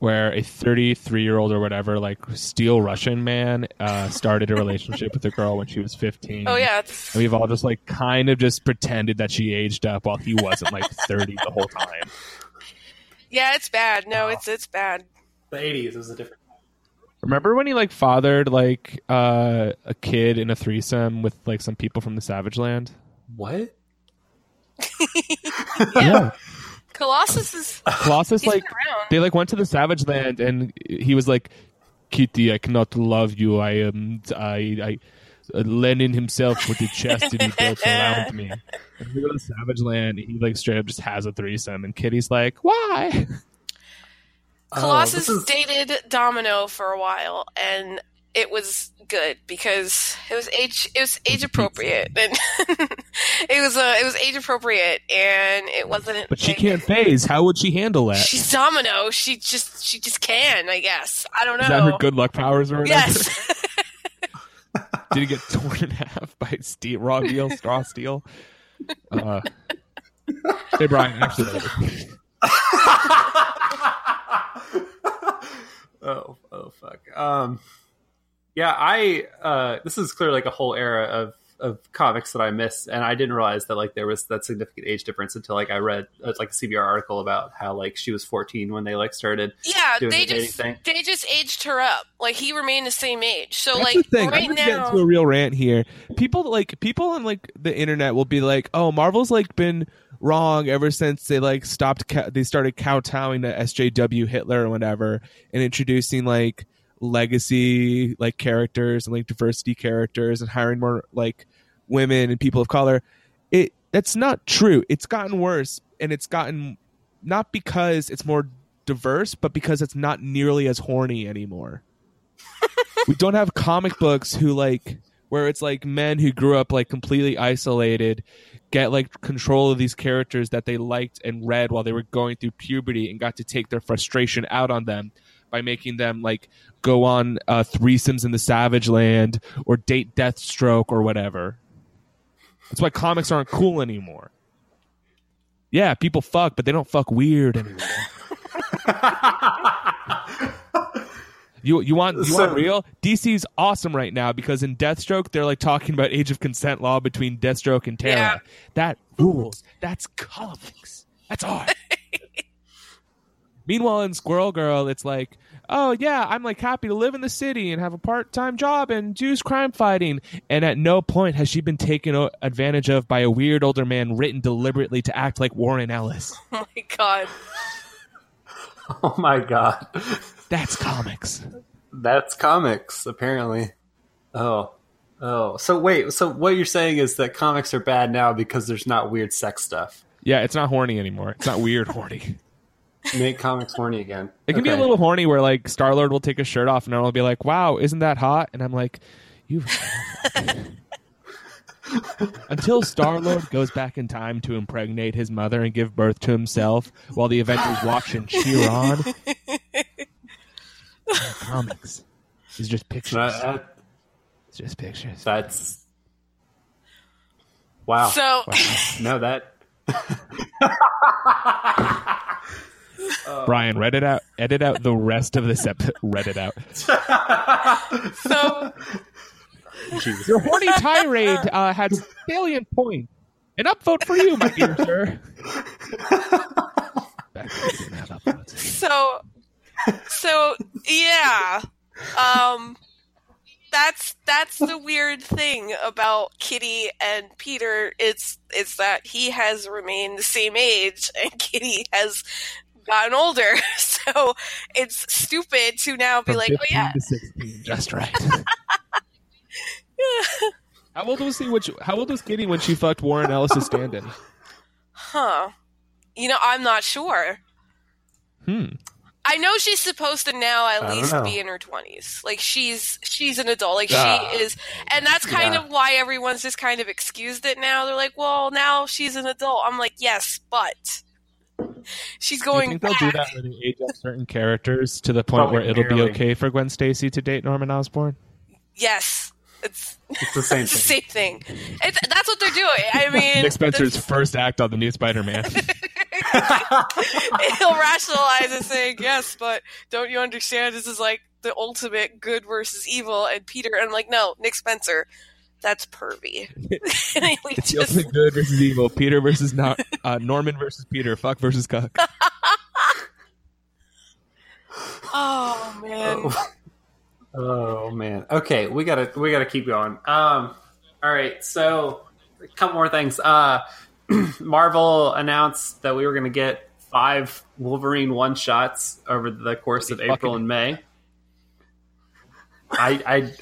where a 33 year old or whatever, like steel Russian man, uh, started a relationship with a girl when she was 15. Oh yeah, it's, And we've all just like kind of just pretended that she aged up while he wasn't like 30 the whole time. yeah, it's bad. No, it's it's bad. The 80s was a different. Remember when he like fathered like uh, a kid in a threesome with like some people from the Savage Land? What? Yeah. Colossus is Colossus he's like around. they like went to the Savage Land and he was like, "Kitty, I cannot love you. I am I I." Uh, Lenin himself with the chastity built around me. And we go to the Savage Land. He like straight up just has a threesome, and Kitty's like, "Why?" Colossus Oh, is- dated Domino for a while, and it was good because it was age it was age appropriate, and it was uh, it was age appropriate, and it wasn't. But she like- can't phase. How would she handle that She's Domino. She just she just can. I guess. I don't know. Is that her good luck powers or whatever? Yes. Did he get torn in half by steel, raw steel, straw steel? Uh, hey, Brian. Actually, oh, oh, fuck. Um, yeah, I. Uh, this is clearly like a whole era of of comics that I missed, and I didn't realize that like there was that significant age difference until like I read uh, like a CBR article about how like she was 14 when they like started. yeah, Doing they the just thing. they just aged her up. Like he remained the same age. So That's like the thing. right I'm just getting now, to a real rant here. People like people on like the internet will be like, "Oh, Marvel's like been wrong ever since they like stopped. Ca- they started kowtowing to SJW Hitler or whatever, and introducing like legacy like characters and like diversity characters and hiring more like women and people of color." It that's not true. It's gotten worse, and it's gotten not because it's more diverse, but because it's not nearly as horny anymore we don't have comic books who like where it's like men who grew up like completely isolated get like control of these characters that they liked and read while they were going through puberty and got to take their frustration out on them by making them like go on uh, threesomes in the savage land or date deathstroke or whatever that's why comics aren't cool anymore yeah people fuck but they don't fuck weird anymore You you want you So- want real? DC's awesome right now because in Deathstroke they're like talking about age of consent law between Deathstroke and Terra. Yeah. That rules. That's comics. That's art. Meanwhile, in Squirrel Girl, it's like, oh yeah, I'm like happy to live in the city and have a part time job and do crime fighting. And at no point has she been taken o- advantage of by a weird older man written deliberately to act like Warren Ellis. oh my god. Oh my god, That's comics. that's comics apparently. Oh, oh. So wait, so what you're saying is that comics are bad now because there's not weird sex stuff. Yeah, it's not horny anymore. It's not weird horny. Make comics horny again. It can be a little horny where like Star Lord will take his shirt off and I'll be like, "Wow, isn't that hot?" And I'm like, "You." Until Star Lord goes back in time to impregnate his mother and give birth to himself, while the Avengers watch and cheer on. Comics. It's just pictures. That- that- It's just pictures. that's wow. So no, that Brian, read it out. Edit out the rest of this episode. Read it out. so Jesus. Your horny tirade uh, had salient point. An upvote for you, my dear sir. Back when we didn't have upvotes. so so yeah um that's that's the weird thing about kitty and peter it's it's that he has remained the same age and kitty has gotten older so it's stupid to now be From like oh yeah to 16, just right. how old was he? When she, how old was Kitty when she fucked Warren Ellis's stand-in? huh you know i'm not sure Hmm. I know she's supposed to now at don't least know. be in her twenties. Like she's she's an adult. Like Ah. she is, and that's kind Yeah. of why everyone's just kind of excused it now. They're like, well, now she's an adult. I'm like, yes, but she's Do you going think they'll do that where they age up certain characters to the point Probably where it'll barely. be okay for Gwen Stacy to date Norman Osborn? Yes, It's It's the same thing. same thing. It's, that's what they're doing. I mean, Nick Spencer's that's- first act on the new Spider-Man. he'll rationalize it saying, "Yes, but don't you understand? This is like the ultimate good versus evil." And Peter, and I'm like, "No, Nick Spencer, that's pervy." And it's just- ultimate good versus evil. Peter versus not uh, Norman versus Peter. Fuck versus cuck. oh man, Oh man. Okay, we gotta we gotta keep going. Um, all right. So a couple more things. Uh, Marvel announced that we were gonna get five Wolverine one shots over the course of April and May. I I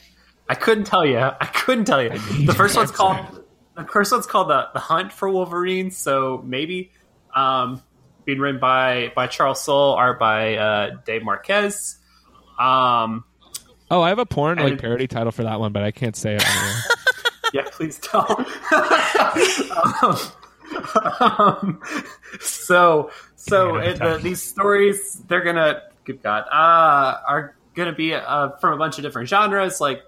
I couldn't tell you. I couldn't tell you. The first one's called the first one's called the the Hunt for Wolverine. So maybe um, being written by by Charles Soule, art by uh, Dave Marquez. Um, Oh, I have a porn like parody title for that one, but I can't say it. Yeah, please don't. um, um, so, so it, the, these stories they're gonna, good God, uh, are gonna be uh, from a bunch of different genres. Like,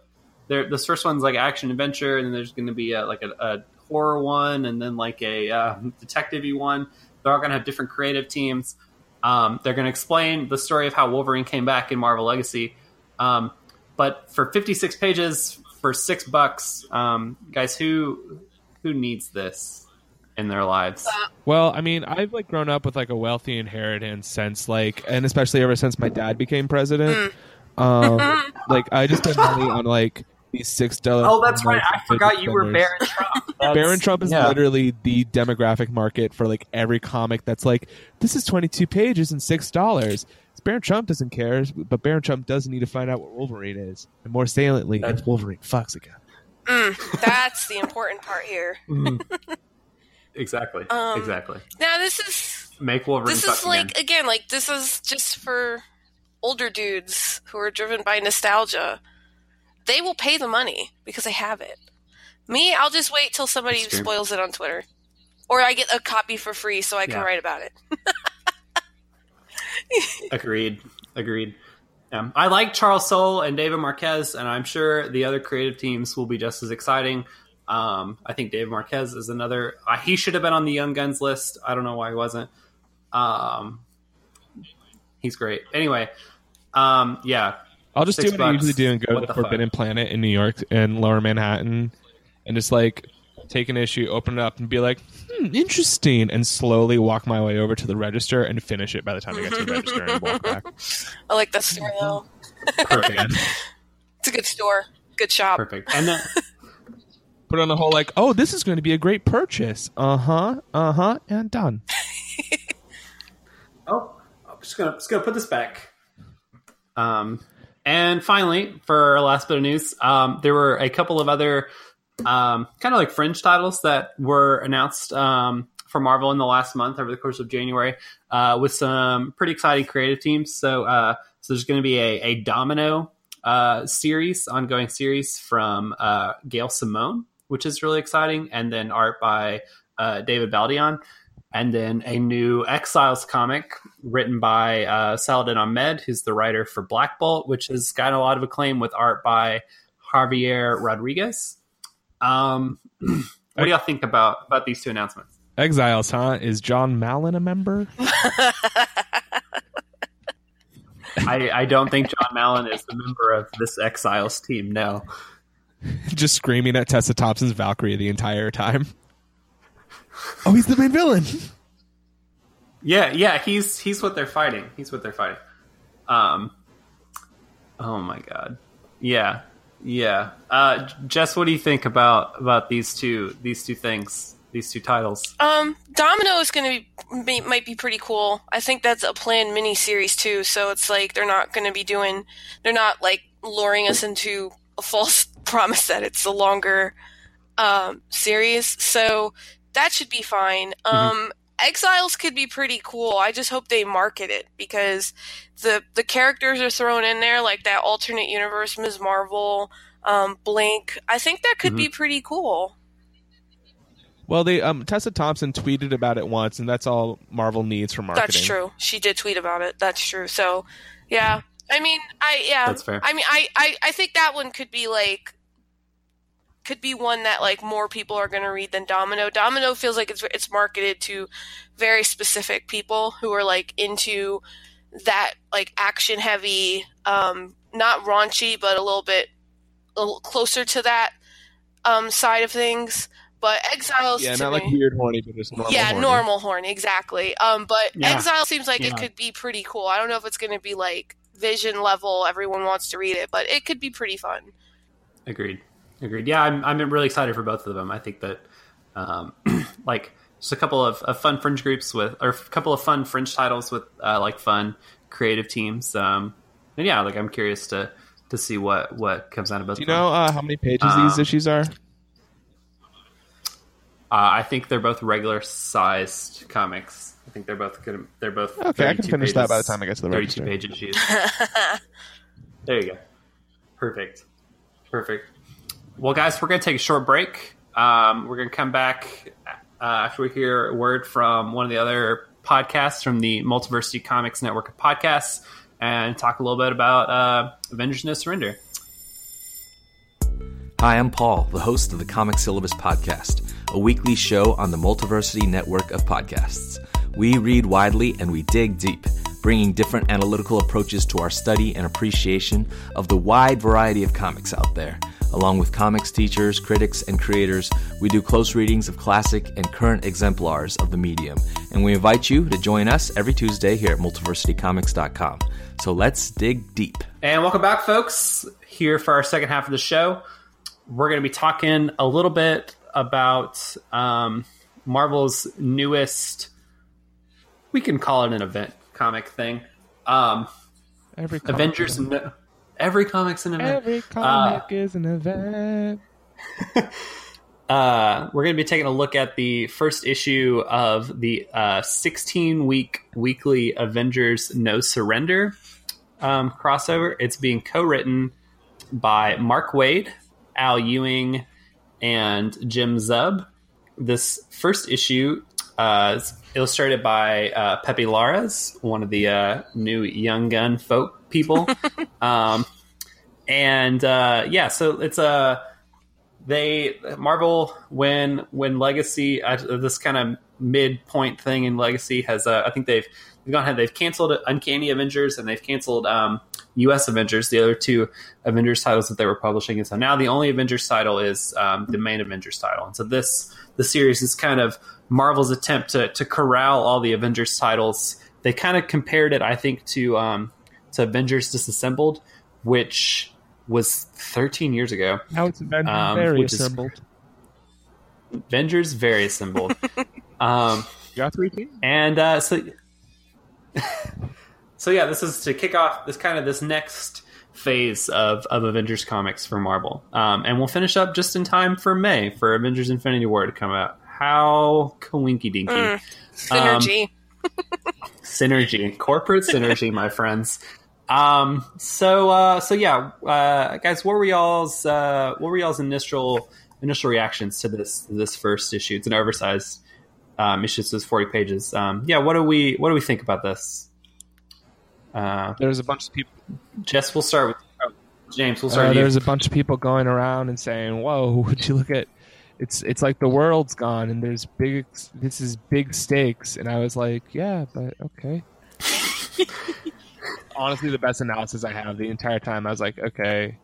there, this first one's like action adventure, and then there's gonna be a, like a, a horror one, and then like a uh, detective-y one. They're all gonna have different creative teams. Um, they're gonna explain the story of how Wolverine came back in Marvel Legacy. Um, but for 56 pages for six bucks, um, guys, who who needs this in their lives? Well, I mean, I've like grown up with like a wealthy inheritance since like, and especially ever since my dad became president. Um, like I just spend money on like these six dollars. Oh, that's right. I forgot you were Barron Trump. That's- Barron Trump is yeah. literally the demographic market for like every comic that's like, this is 22 pages and six dollars. Barron Trump doesn't care, but Barron Trump does need to find out what Wolverine is, and more saliently, That's- it's Wolverine fucks again. Mm, that's the important part here. Mhm. exactly. Um, exactly. Now this is Make Wolverine. this fuck is like again. again like this is just for older dudes who are driven by nostalgia. They will pay the money because they have it. Me, I'll just wait till somebody spoils it on Twitter, or I get a copy for free so I can Yeah. write about it. Agreed. Agreed. Um, I like Charles Soule and David Marquez, and I'm sure the other creative teams will be just as exciting. Um, I think David Marquez is another. Uh, he should have been on the Young Guns list. I don't know why he wasn't. Um, he's great. Anyway, um, yeah, I'll just do what I usually do and go What to the the fuck? Forbidden Planet in New York and Lower Manhattan, and just like take an issue, open it up, and be like, hmm, interesting, and slowly walk my way over to the register and finish it by the time I get to the register and walk back. I like that store though. perfect, It's a good store, good shop. perfect. And then Put on the whole like, oh, this is going to be a great purchase. Uh huh. Uh huh. And done. Oh, I'm just gonna just gonna put this back. Um, and finally, for our last bit of news, um, there were a couple of other um, kind of like fringe titles that were announced um, for Marvel in the last month over the course of January, uh, with some pretty exciting creative teams. So, uh, so there's going to be a, a Domino uh, series, ongoing series from uh, Gail Simone, which is really exciting, and then art by uh, David Baldeón and then a new Exiles comic written by uh, Saladin Ahmed, who's the writer for Black Bolt, which has gotten a lot of acclaim with art by Javier Rodriguez. Um, what do y'all think about about these two announcements? Exiles, huh? Is Jon Malin a member? I, I don't think Jon Malin is a member of this Exiles team. No, just screaming at Tessa Thompson's Valkyrie the entire time. Oh, he's the main villain. yeah, yeah, he's he's what they're fighting. He's what they're fighting. Um, oh my god, yeah, yeah. Uh, Jess, what do you think about about these two these two things, these two titles? Um, Domino is going to be, be might be pretty cool. I think that's a planned mini series too. So it's like they're not going to be doing, they're not like luring us into a false promise that it's a longer um, series. So that should be fine. Um, Exiles could be pretty cool. I just hope they market it because the the characters are thrown in there like that alternate universe Ms. Marvel, um, Blink. I think that could be pretty cool. Well, they um Tessa Thompson tweeted about it once, and that's all Marvel needs for marketing. That's true. She did tweet about it. That's true. So, yeah. I mean, I yeah. That's fair. I mean, I I I think that one could be like could be one that like more people are going to read than Domino. Domino feels like it's it's marketed to very specific people who are like into that like action heavy, um, not raunchy, but a little bit a little closer to that um, side of things. But Exiles, Yeah, to not like weird horny, but just normal. yeah, horny. normal horn, exactly. Um, but Yeah. Exile seems like Yeah. it could be pretty cool. I don't know if it's going to be like Vision level. Everyone wants to read it, but it could be pretty fun. Agreed. Agreed. Yeah, I'm I'm really excited for both of them. I think that um, like just a couple of, of fun fringe groups with or a couple of fun fringe titles with uh, like fun creative teams. Um, and yeah, like I'm curious to to see what what comes out of both. Do you know uh, how many pages Um, these issues are? Uh, I think they're both regular sized comics. I think they're both good. They're both Okay, I can 32 finish that by the time I get to the thirty-two register. page issues. there you go. Perfect. Perfect. Well, guys, we're going to take a short break. Um, we're going to come back uh, after we hear a word from one of the other podcasts from the Multiversity Comics network of podcasts and talk a little bit about uh, Avengers No Surrender. Hi, I'm Paul, the host of the Comic Syllabus Podcast, a weekly show on the Multiversity network of podcasts. We read widely and we dig deep, bringing different analytical approaches to our study and appreciation of the wide variety of comics out there. Along with comics teachers, critics, and creators, we do close readings of classic and current exemplars of the medium, and we invite you to join us every Tuesday here at multiversitycomics.com. So let's dig deep. And welcome back, folks. Here for our second half of the show. We're going to be talking a little bit about um, Marvel's newest, we can call it an event comic thing. Um, Every Avengers, no, every comic's an event. Every comic is an event. uh, we're going to be taking a look at the first issue of the 16 week weekly Avengers No Surrender um, crossover. It's being co written by Mark Waid, Al Ewing, and Jim Zub. This first issue uh, illustrated by uh, Pepe Larraz, one of the uh, new Young Gun folk people. um, and uh, yeah, so it's a they Marvel when when Legacy uh, this kind of midpoint thing in Legacy has uh, I think they've they've gone ahead they've canceled Uncanny Avengers and they've canceled um, U.S. Avengers the other two Avengers titles that they were publishing and so now the only Avengers title is um, the main Avengers title and so this the series is kind of Marvel's attempt to to corral all the Avengers titles they kind of compared it I think to um, to Avengers Disassembled which was 13 years ago Now it's Avengers Um, very assembled. Avengers very assembled. um, You got three teams? and uh, so, so yeah, this is to kick off this kind of this next phase of, of Avengers comics for Marvel, um, and we'll finish up just in time for May for Avengers Infinity War to come out. How coinky dinky Mm. Synergy. synergy, corporate synergy, my friends. Um, so uh, so yeah, uh, guys, what were y'all's uh, what were y'all's initial initial reactions to this this first issue? It's an oversized um, issue, so it's forty pages. Um, yeah, what do we what do we think about this? Uh, There's a bunch of people. Jess, we'll start with oh, James. We'll start Uh, with you. there's a bunch of people going around and saying, "Whoa, would you look at? It's it's like the world's gone and there's big. This is big stakes." And I was like, "Yeah, but okay." Honestly, the best analysis I have the entire time. I was like, "Okay."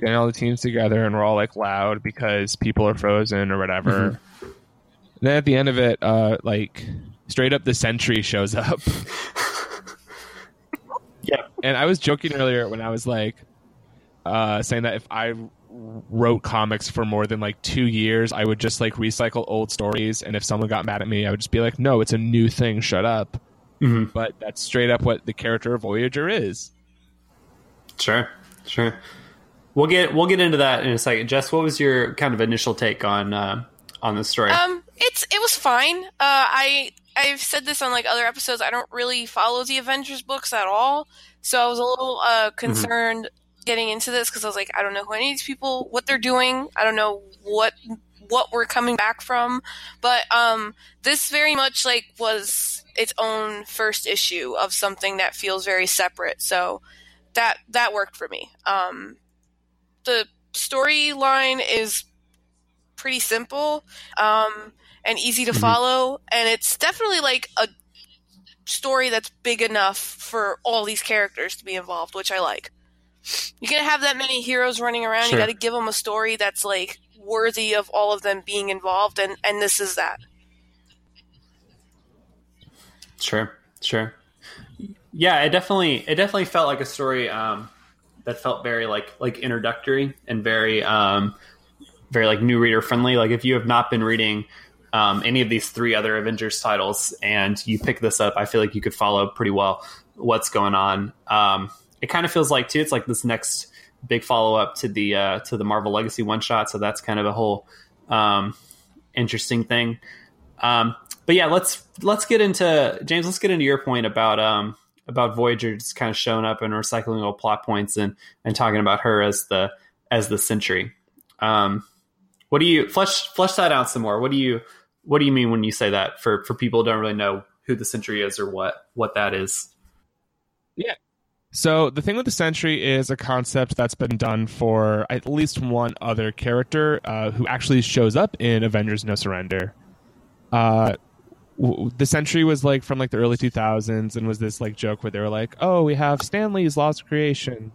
Getting all the teams together and we're all like loud because people are frozen or whatever. And then at the end of it, uh, like straight up the Sentry shows up. Yeah. And I was joking earlier when I was like, uh, saying that if I wrote comics for more than like two years, I would just like recycle old stories. And if someone got mad at me, I would just be like, no, it's a new thing. Shut up. Mhm. But that's straight up what the character of Voyager is. Sure, sure. We'll get we'll get into that in a second. Jess, what was your kind of initial take on uh, on this story? Um, it's it was fine. Uh, I I've said this on like other episodes. I don't really follow the Avengers books at all, so I was a little uh, concerned getting into this because I was like, I don't know who any of these people, what they're doing. I don't know what what we're coming back from. But um, this very much like was its own first issue of something that feels very separate. So that that worked for me. Um, the storyline is pretty simple um, and easy to Mhm. follow, and it's definitely like a story that's big enough for all these characters to be involved, which I like. You can have that many heroes running around. Sure. You got to give them a story that's like worthy of all of them being involved, and and this is that. Sure, sure. Yeah, it definitely it definitely felt like a story um, that felt very like like introductory and very um, very like new reader friendly. Like if you have not been reading um, any of these three other Avengers titles and you pick this up, I feel like you could follow pretty well what's going on. Um, it kind of feels like too. It's like this next big follow up to the uh, to the Marvel Legacy one shot. So that's kind of a whole um, interesting thing. Um, but yeah, let's let's get into James. Let's get into your point about um, about Voyager just kind of showing up and recycling old plot points and and talking about her as the as the Sentry. Um, what do you flesh flesh that out some more? What do you what do you mean when you say that for for people who don't really know who the Sentry is or what what that is? Yeah so the thing with the Sentry is a concept that's been done for at least one other character uh, who actually shows up in Avengers: No Surrender. Uh, w- the Sentry was like from like the early 2000s and was this like joke where they were like, "Oh, we have Stan Lee's Lost Creation,"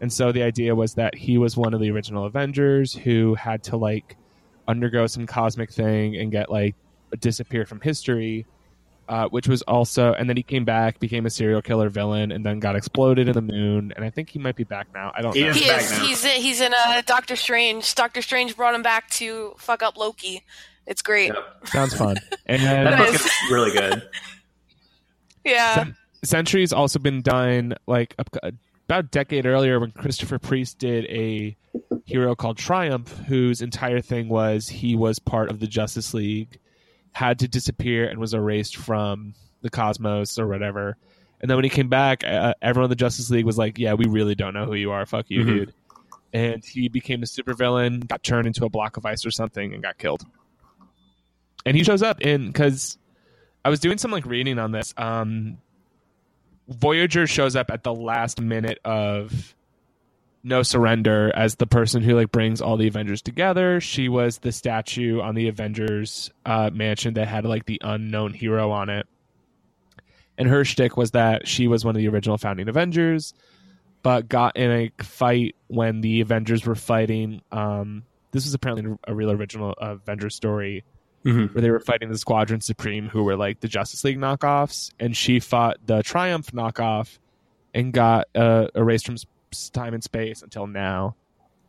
and so the idea was that he was one of the original Avengers who had to like undergo some cosmic thing and get like disappear from history uh, which was also, and then he came back, became a serial killer villain, and then got exploded in the moon. And I think he might be back now. I don't He know. is He back is. now. He's in, he's in uh, Doctor Strange. Doctor Strange brought him back to fuck up Loki. It's great. Yep. Sounds fun. And That book is really good. Yeah. Cen- Sentry's also been done like a- about a decade earlier when Christopher Priest did a hero called Triumph, whose entire thing was he was part of the Justice League, had to disappear and was erased from the cosmos or whatever. And then when he came back, uh, everyone in the Justice League was like, "Yeah, we really don't know who you are. Fuck you, Mhm. dude." And he became a supervillain, got turned into a block of ice or something, and got killed. And he shows up in because I was doing some like reading on this. Um, Voyager shows up at the last minute of No Surrender as the person who like brings all the Avengers together. She was the statue on the Avengers uh, mansion that had like the unknown hero on it. And her shtick was that she was one of the original founding Avengers, but got in a fight when the Avengers were fighting. Um, this was apparently a real original Avengers story Mhm. where they were fighting the Squadron Supreme, who were like the Justice League knockoffs, and she fought the Triumph knockoff and got uh, erased from time and space until now.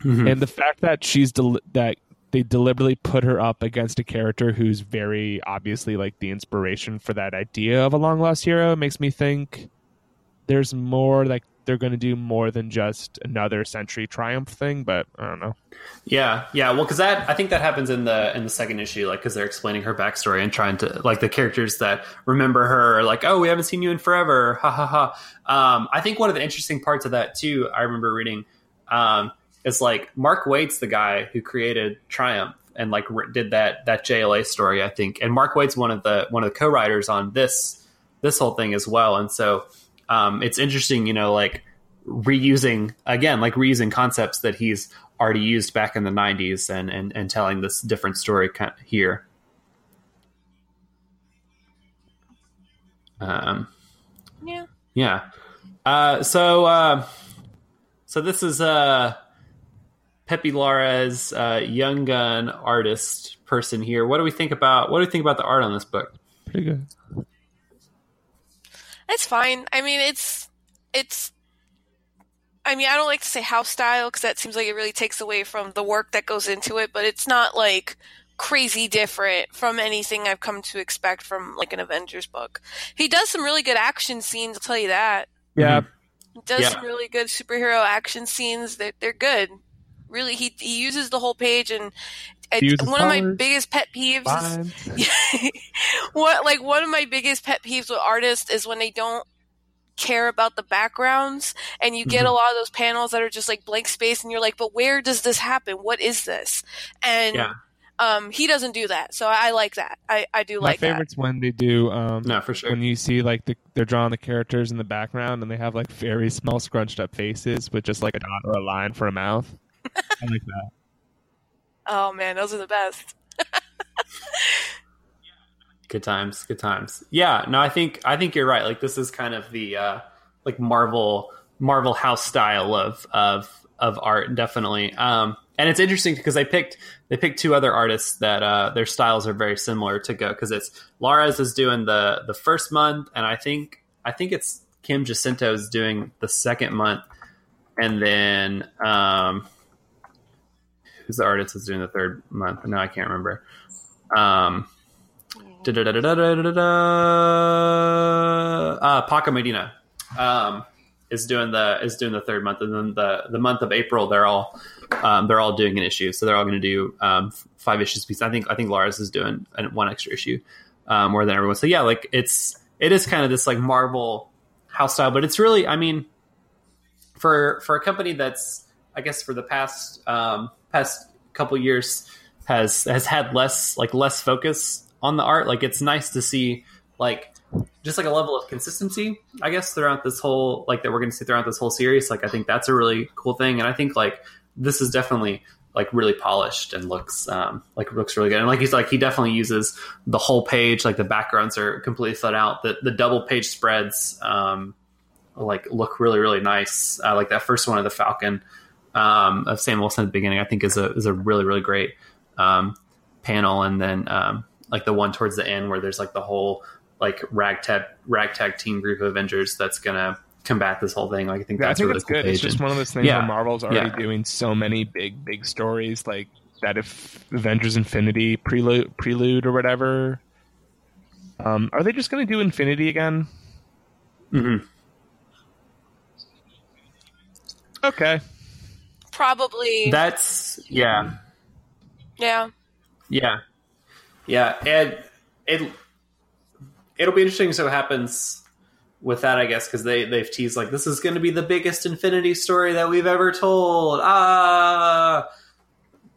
Mhm. And the fact that she's del- that they deliberately put her up against a character who's very obviously like the inspiration for that idea of a long lost hero makes me think there's more like they're going to do more than just another Sentry Triumph thing, but I don't know. Yeah, yeah. Well, because that I think that happens in the in the second issue, like because they're explaining her backstory and trying to like the characters that remember her are like, oh, we haven't seen you in forever, ha ha ha. Um, I think one of the interesting parts of that too, I remember reading, um, is like Mark Waid's the guy who created Triumph and like did that that JLA story, I think, and Mark Waid's one of the one of the co-writers on this this whole thing as well, and so um, it's interesting, you know, like reusing again, like reusing concepts that he's already used back in the 90s and, and, and telling this different story kind of here. Um, Yeah. yeah. Uh, so, uh, so this is, uh, Pepe Larraz, uh, young gun artist person here. What do we think about, what do we think about the art on this book? Pretty good. It's fine. I mean, it's it's. I mean, I don't like to say house style because that seems like it really takes away from the work that goes into it. But it's not like crazy different from anything I've come to expect from like an Avengers book. He does some really good action scenes. I'll tell you that. Yeah, mm-hmm. He does Yeah. some really good superhero action scenes. They're they're good. Really, he he uses the whole page and. He It's one of my biggest pet peeves is what like one of my biggest pet peeves with artists is when they don't care about the backgrounds and you get Mhm. a lot of those panels that are just like blank space and you're like but where does this happen what is this and Yeah. um he doesn't do that so i like that i i do My like that favorite's when they do um, No, for sure. when you see like the, they're drawing the characters in the background and they have like very small scrunched up faces with just like a dot or a line for a mouth. I like that. Oh man, those are the best. Good times, good times. Yeah, no, I think I think you're right. Like this is kind of the uh like Marvel Marvel house style of of of art, definitely. Um and it's interesting because they picked they picked two other artists that uh their styles are very similar to go because it's Larraz is doing the the first month and I think I think it's Kim Jacinto is doing the second month and then um who's the artist that's doing the third month? No, I can't remember. Um uh, Paco Medina um, is doing the is doing the third month, and then the the month of April they're all um, they're all doing an issue, so they're all going to do um, five issues piece. I think I think Larraz is doing one extra issue um, more than everyone. So yeah, like it's it is kind of this like Marvel house style, but it's really I mean for for a company that's I guess for the past um, past couple years has has had less like less focus on the art. Like it's nice to see like just like a level of consistency, I guess, throughout this whole like that we're going to see throughout this whole series. Like I think that's a really cool thing, and I think like this is definitely like really polished and looks um, like looks really good. And like he's like he definitely uses the whole page. Like the backgrounds are completely filled out. The the double page spreads um, like look really really nice. Uh, like that first one of the Falcon um, of Sam Wilson at the beginning, I think is a is a really really great um, panel. And then um, like the one towards the end where there's like the whole like ragtag ragtag team group of Avengers that's gonna combat this whole thing. Like I think yeah, that's I think really it's cool good. It's just one of those things Yeah. where Marvel's already Yeah. doing so many big big stories like that. If Avengers Infinity prelude prelude or whatever, um, are they just going to do Infinity again? Mm-hmm. Okay, Probably. That's yeah. yeah. Yeah, yeah, and it it'll be interesting to see what happens with that, I guess, because they they've teased like this is going to be the biggest Infinity story that we've ever told. Ah,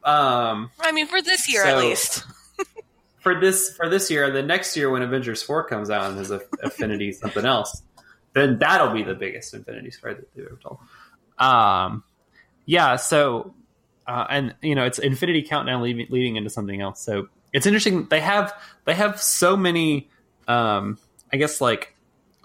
um, I mean, for this year So- at least. for this for this year, and the next year when Avengers four comes out and there's a Infinity something else, then that'll be the biggest Infinity story that they've ever told. Um, yeah, so uh, and you know it's Infinity Countdown leading, leading into something else. So it's interesting. They have they have so many, um, I guess like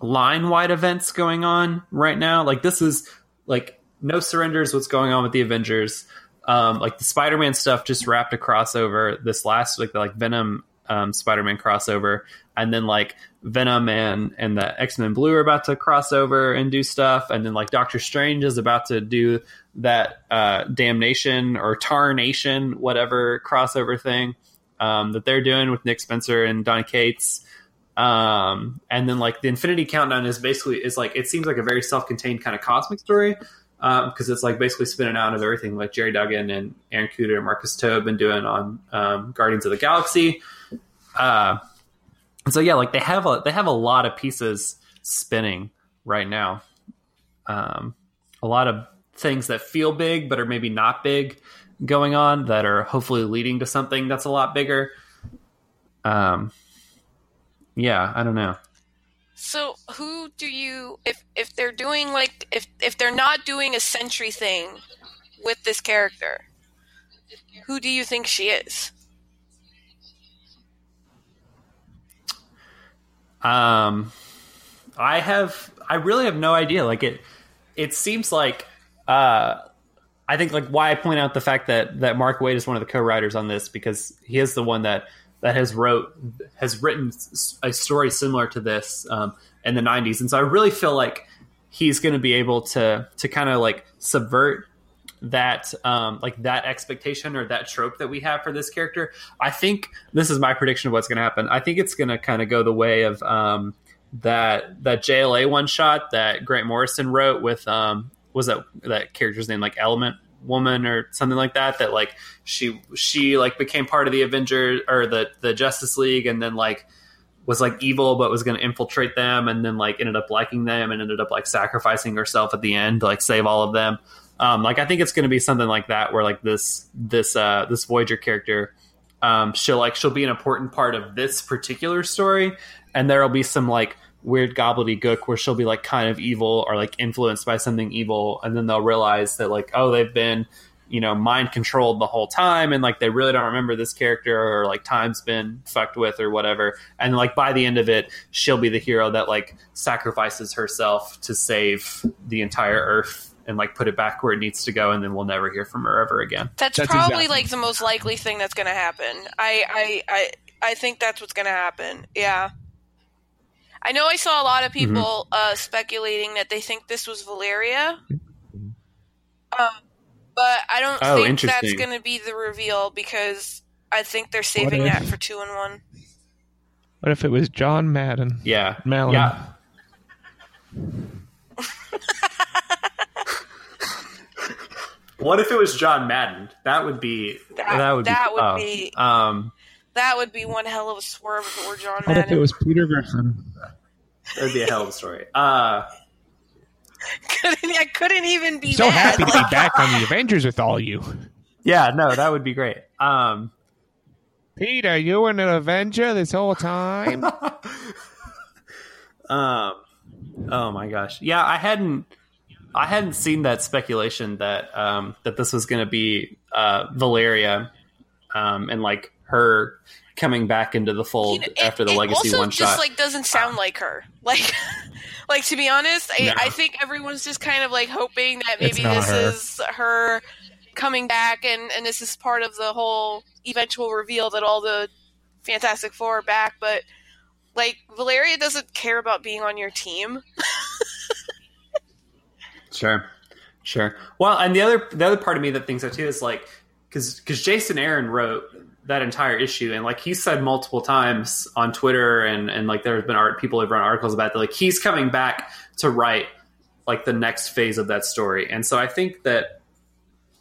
line wide events going on right now. Like this is like no surrenders. What's going on with the Avengers? Um, like the Spider Man stuff just wrapped a crossover this last like the like Venom um, Spider Man crossover, and then like Venom and and the X Men Blue are about to cross over and do stuff, and then like Doctor Strange is about to do that uh, Damnation or Tarnation whatever crossover thing um, that they're doing with Nick Spencer and Donny Cates. Um, and then like the Infinity Countdown is basically is like it seems like a very self contained kind of cosmic story because it's like basically spinning out of everything like Gerry Duggan and Aaron Kuder and Marcus Tobe been doing on um, Guardians of the Galaxy. Uh, so yeah, like they have a they have a lot of pieces spinning right now. Um, a lot of things that feel big but are maybe not big going on that are hopefully leading to something that's a lot bigger. Um, yeah, I don't know. So who do you if if they're doing like if if they're not doing a sentry thing with this character, who do you think she is? Um, I have, I really have no idea. Like it, it seems like, uh, I think like why I point out the fact that that Mark Waid is one of the co-writers on this because he is the one that that has wrote has written a story similar to this um, in the '90s, and so I really feel like he's going to be able to to kind of like subvert that um, like that expectation or that trope that we have for this character. I think this is my prediction of what's going to happen. I think it's going to kind of go the way of um, that that JLA one shot that Grant Morrison wrote with um, was that that character's name like Element Woman or something like that. That like she she like became part of the Avengers or the the Justice League and then like was like evil but was going to infiltrate them and then like ended up liking them and ended up like sacrificing herself at the end to like save all of them um like i think it's going to be something like that where like this this uh this voyager character um she'll like she'll be an important part of this particular story and there'll be some like weird gobbledygook where she'll be like kind of evil or like influenced by something evil and then they'll realize that like oh they've been you know mind controlled the whole time and like they really don't remember this character or like time's been fucked with or whatever. And like by the end of it she'll be the hero that like sacrifices herself to save the entire earth and like put it back where it needs to go and then we'll never hear from her ever again That's, That's probably exactly- like the most likely thing that's going to happen. I, I, I, I think that's what's going to happen. Yeah. I know I saw a lot of Mm-hmm. people uh, speculating that they think this was Valeria. Um, but I don't Oh, think that's going to be the reveal because I think they're saving that for two and one. What if it was John Madden? yeah Malin. yeah what if it was john madden that would be That- that, would that be, would be- um That would be one hell of a swerve if it were John What if it was Peter Griffin? that'd be a hell of a story uh couldn't, I couldn't even be So mad. happy to be back on the Avengers with all you. yeah no that would be great um Peter, you were an Avenger this whole time? Um, oh my gosh, yeah, I hadn't, I hadn't seen that speculation that um, that this was going to be uh, Valeria, um, and like her coming back into the fold You know, it- after the it Legacy also one just shot. like doesn't sound like her. Like, like to be honest, I, No. I think everyone's just kind of like hoping that maybe this her. is her coming back, and and this is part of the whole eventual reveal that all the Fantastic Four are back. But like, Valeria doesn't care about being on your team. Sure, sure. Well, and the other the other part of me that thinks that too is like because because Jason Aaron wrote that entire issue and like he said multiple times on Twitter and and like there have been art people have run articles about that like he's coming back to write like the next phase of that story and so I think that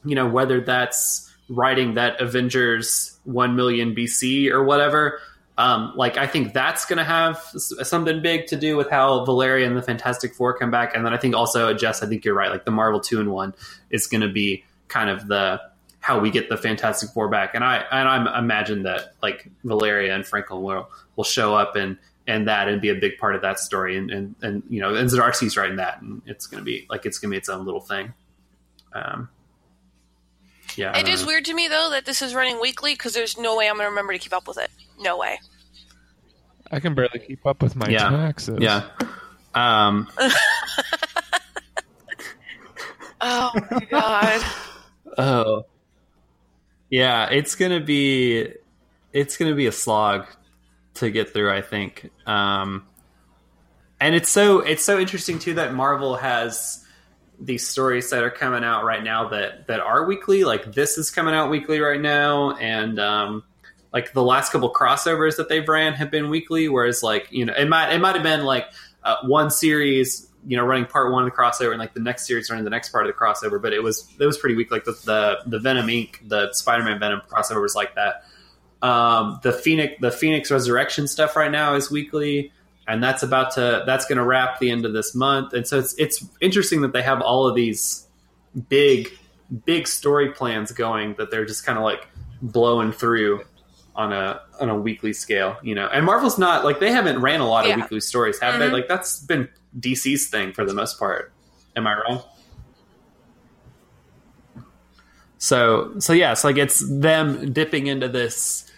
you know whether that's writing that Avengers one million BC or whatever um, like I think that's going to have something big to do with how Valeria and the Fantastic Four come back, and then I think also Jess, I think you're right. Like the Marvel two and one is going to be kind of the how we get the Fantastic Four back, and I and I imagine that like Valeria and Franklin will will show up and and that and be a big part of that story, and and, and you know, and Zdarsky's writing that, and it's going to be like it's going to be its own little thing. Um, yeah, It is know. weird to me though that this is running weekly because there's no way I'm going to remember to keep up with it. No way. I can barely keep up with my Yeah. taxes. Yeah. Um, Oh my god. Oh, yeah. It's gonna be, it's gonna be a slog to get through. I think. Um, and it's so it's so interesting too that Marvel has these stories that are coming out right now that that are weekly. Like this is coming out weekly right now, and um, like the last couple crossovers that they've ran have been weekly. Whereas like you know it might it might have been like uh, one series you know running part one of the crossover and like the next series running the next part of the crossover but it was it was pretty weak. Like the the, the venom inc. the spider-man venom crossover was like that. Um the phoenix the phoenix resurrection stuff right now is weekly and that's about to that's going to wrap the end of this month. And so it's it's interesting that they have all of these big big story plans going that they're just kind of like blowing through on a on a weekly scale, you know. And Marvel's not like they haven't ran a lot of weekly stories, have they? Mhm. Like that's been DC's thing for the most part. Am I wrong? So so yeah, it's like it's them dipping into this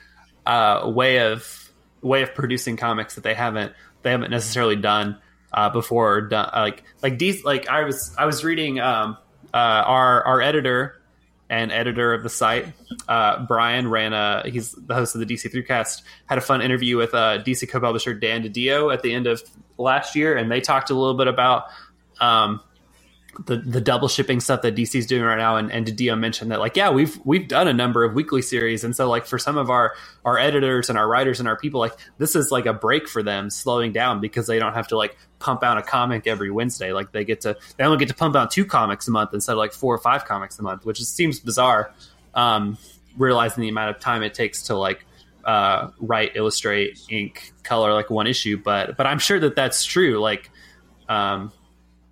uh, way of way of producing comics that they haven't they haven't necessarily done uh, before. Or done like like DC, like I was I was reading um, uh, our our editor and editor of the site, uh, Brian ran a he's the host of the DC Throughcast had a fun interview with uh, DC co-publisher Dan DiDio at the end of last year, and they talked a little bit about. Um, the the double shipping stuff that DC's doing right now, and, and Didio mentioned that like yeah we've we've done a number of weekly series, and so like for some of our our editors and our writers and our people like this is like a break for them, slowing down because they don't have to like pump out a comic every Wednesday. Like they get to they only get to pump out two comics a month instead of like four or five comics a month, which just seems bizarre. Um, realizing the amount of time it takes to like uh, write, illustrate, ink, color like one issue, but but I'm sure that that's true. Like um,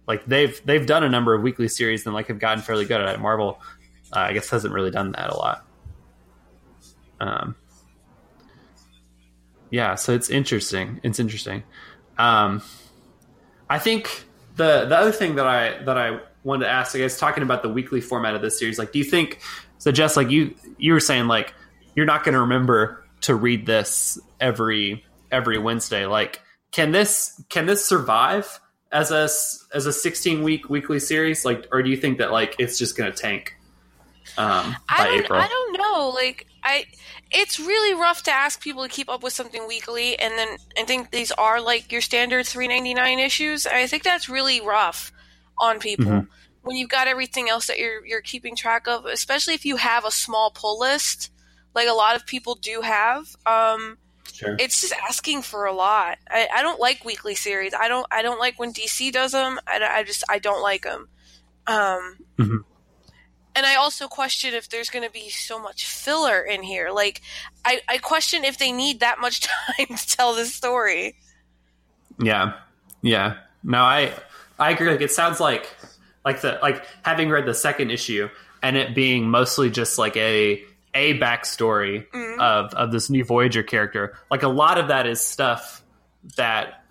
like they've they've done a number of weekly series and like have gotten fairly good at it. Marvel, uh, I guess, hasn't really done that a lot. Um, yeah, so it's interesting. It's interesting. Um, I think the the other thing that I that I wanted to ask, I guess, talking about the weekly format of this series, like, do you think? So, Jess, like you you were saying, like you're not going to remember to read this every every Wednesday. Like, can this can this survive as a as a 16 week weekly series? Like, or do you think that like it's just going to tank? Um, I don't, April? I don't know. Like, I it's really rough to ask people to keep up with something weekly, and then I think these are like your standard 3.99 issues. I think that's really rough on people. Mm-hmm when you've got everything else that you're you're keeping track of, especially if you have a small pull list, like a lot of people do have. Um, sure. It's just asking for a lot. I, I, don't like weekly series. I don't I don't like when DC does them. I, I just I don't like them. Um, mm-hmm. And I also question if there's going to be so much filler in here. Like, I, I question if they need that much time to tell this story. Yeah, yeah. No, I I agree. Like, it sounds like like the like having read the second issue and it being mostly just like a a backstory mm-hmm. of of this new Voyager character. Like a lot of that is stuff that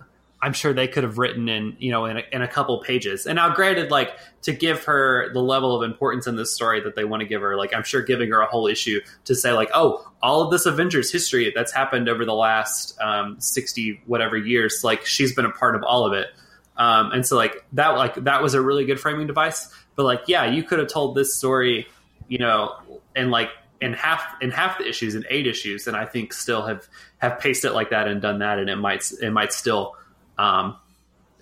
I'm sure they could have written in you know in a, in a couple pages. And now, granted, like to give her the level of importance in this story that they want to give her, like I'm sure giving her a whole issue to say like, oh, all of this Avengers history that's happened over the last um, sixty whatever years, like she's been a part of all of it. Um, and so like that like that was a really good framing device. But like yeah, you could have told this story, you know, in like in half in half the issues in eight issues, and I think still have have paced it like that and done that, and it might it might still um,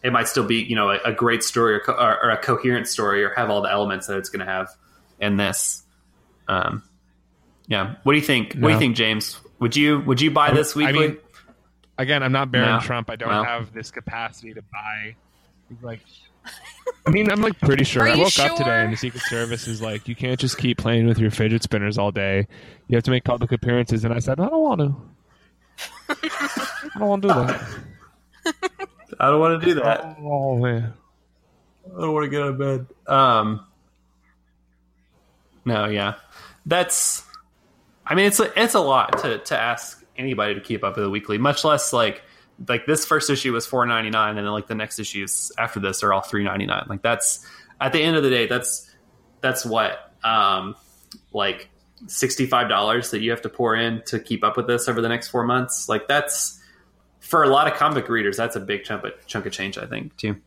it might still be you know a, a great story or, co- or, or, a coherent story or have all the elements that it's going to have in this. Um, yeah, what do you think? No. What do you think, James? Would you would you buy this weekly? I mean, again, I'm not Barron no. Trump. I don't no. have this capacity to buy like, I mean, I'm like pretty sure. I woke sure? up today and the Secret Service is like, you can't just keep playing with your fidget spinners all day. You have to make public appearances. And I said, I don't want to. I don't want to do that. I don't want to do that. Oh man, I don't want to get out of bed. Um, no, yeah, that's. I mean, it's a, it's a lot to to ask anybody to keep up with a weekly, much less like like this first issue was four ninety nine, and then like the next issues after this are all three ninety nine. Like that's at the end of the day, that's that's what um like sixty five dollars that you have to pour in to keep up with this over the next four months. Like that's for a lot of comic readers, that's a big chunk of chunk of change, I think, too.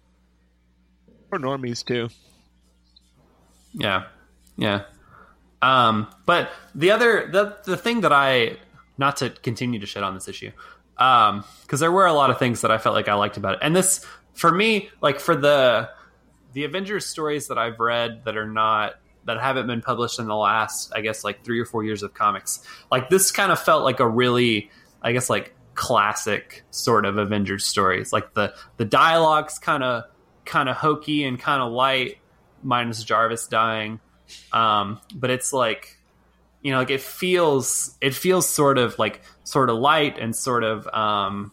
For normies too. Yeah, yeah. Um, but the other the the thing that I not to continue to shit on this issue, because um, there were a lot of things that I felt like I liked about it. And this, for me, like for the the Avengers stories that I've read that are not that haven't been published in the last, I guess, like three or four years of comics, like this kind of felt like a really, I guess, like classic sort of Avengers stories. Like the the dialogue's kind of kind of hokey and kind of light, minus Jarvis dying. Um, but it's like you know, like it feels it feels sort of like sort of light and sort of um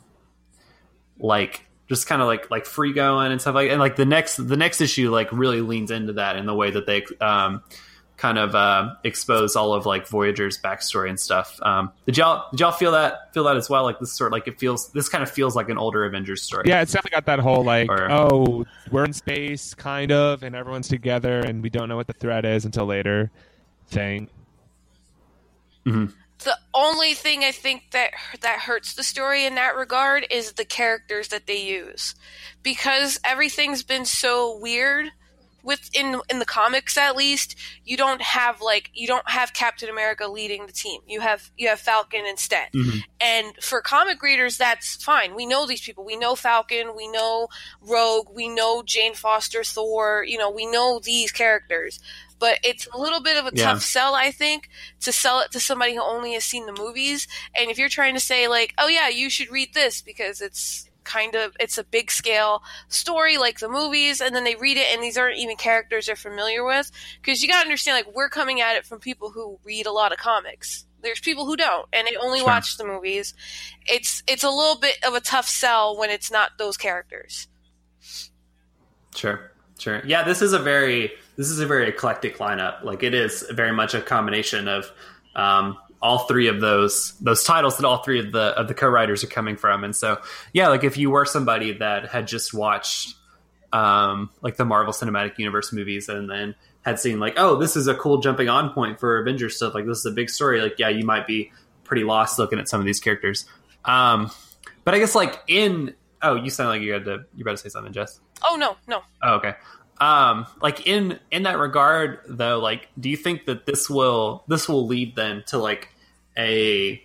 like just kind of like like free going and stuff like and like the next the next issue like really leans into that in the way that they um kind of uh, expose all of like Voyager's backstory and stuff. Um, did y'all did y'all feel that feel that as well? Like this sort of like it feels this kind of feels like an older Avengers story. Yeah, it's definitely got that whole like or, oh we're in space kind of and everyone's together and we don't know what the threat is until later thing. Mm-hmm. The only thing I think that that hurts the story in that regard is the characters that they use, because everything's been so weird with in in the comics at least you don't have like you don't have captain america leading the team. You have you have falcon instead. Mm-hmm. and for comic readers that's fine. We know these people. We know falcon. We know rogue. We know jane foster thor. You know we know these characters but it's a little bit of a yeah. tough sell, I think, to sell it to somebody who only has seen the movies. And if you're trying to say like, oh yeah, you should read this because it's kind of it's a big scale story like the movies and then they read it and these aren't even characters they're familiar with because you got to understand like we're coming at it from people who read a lot of comics there's people who don't and they only sure. watch the movies it's it's a little bit of a tough sell when it's not those characters sure sure yeah this is a very this is a very eclectic lineup. Like it is very much a combination of um, all three of those those titles that all three of the of the co-writers are coming from. And so, yeah, like if you were somebody that had just watched um, like the Marvel Cinematic Universe movies, and then had seen like, oh, this is a cool jumping on point for Avengers stuff. Like this is a big story. Like, yeah, you might be pretty lost looking at some of these characters. Um, but I guess like in oh, you sound like you had to you about to say something, Jess. Oh no, no. Oh, okay. Um, like in in that regard, though, like, do you think that this will this will lead then to like a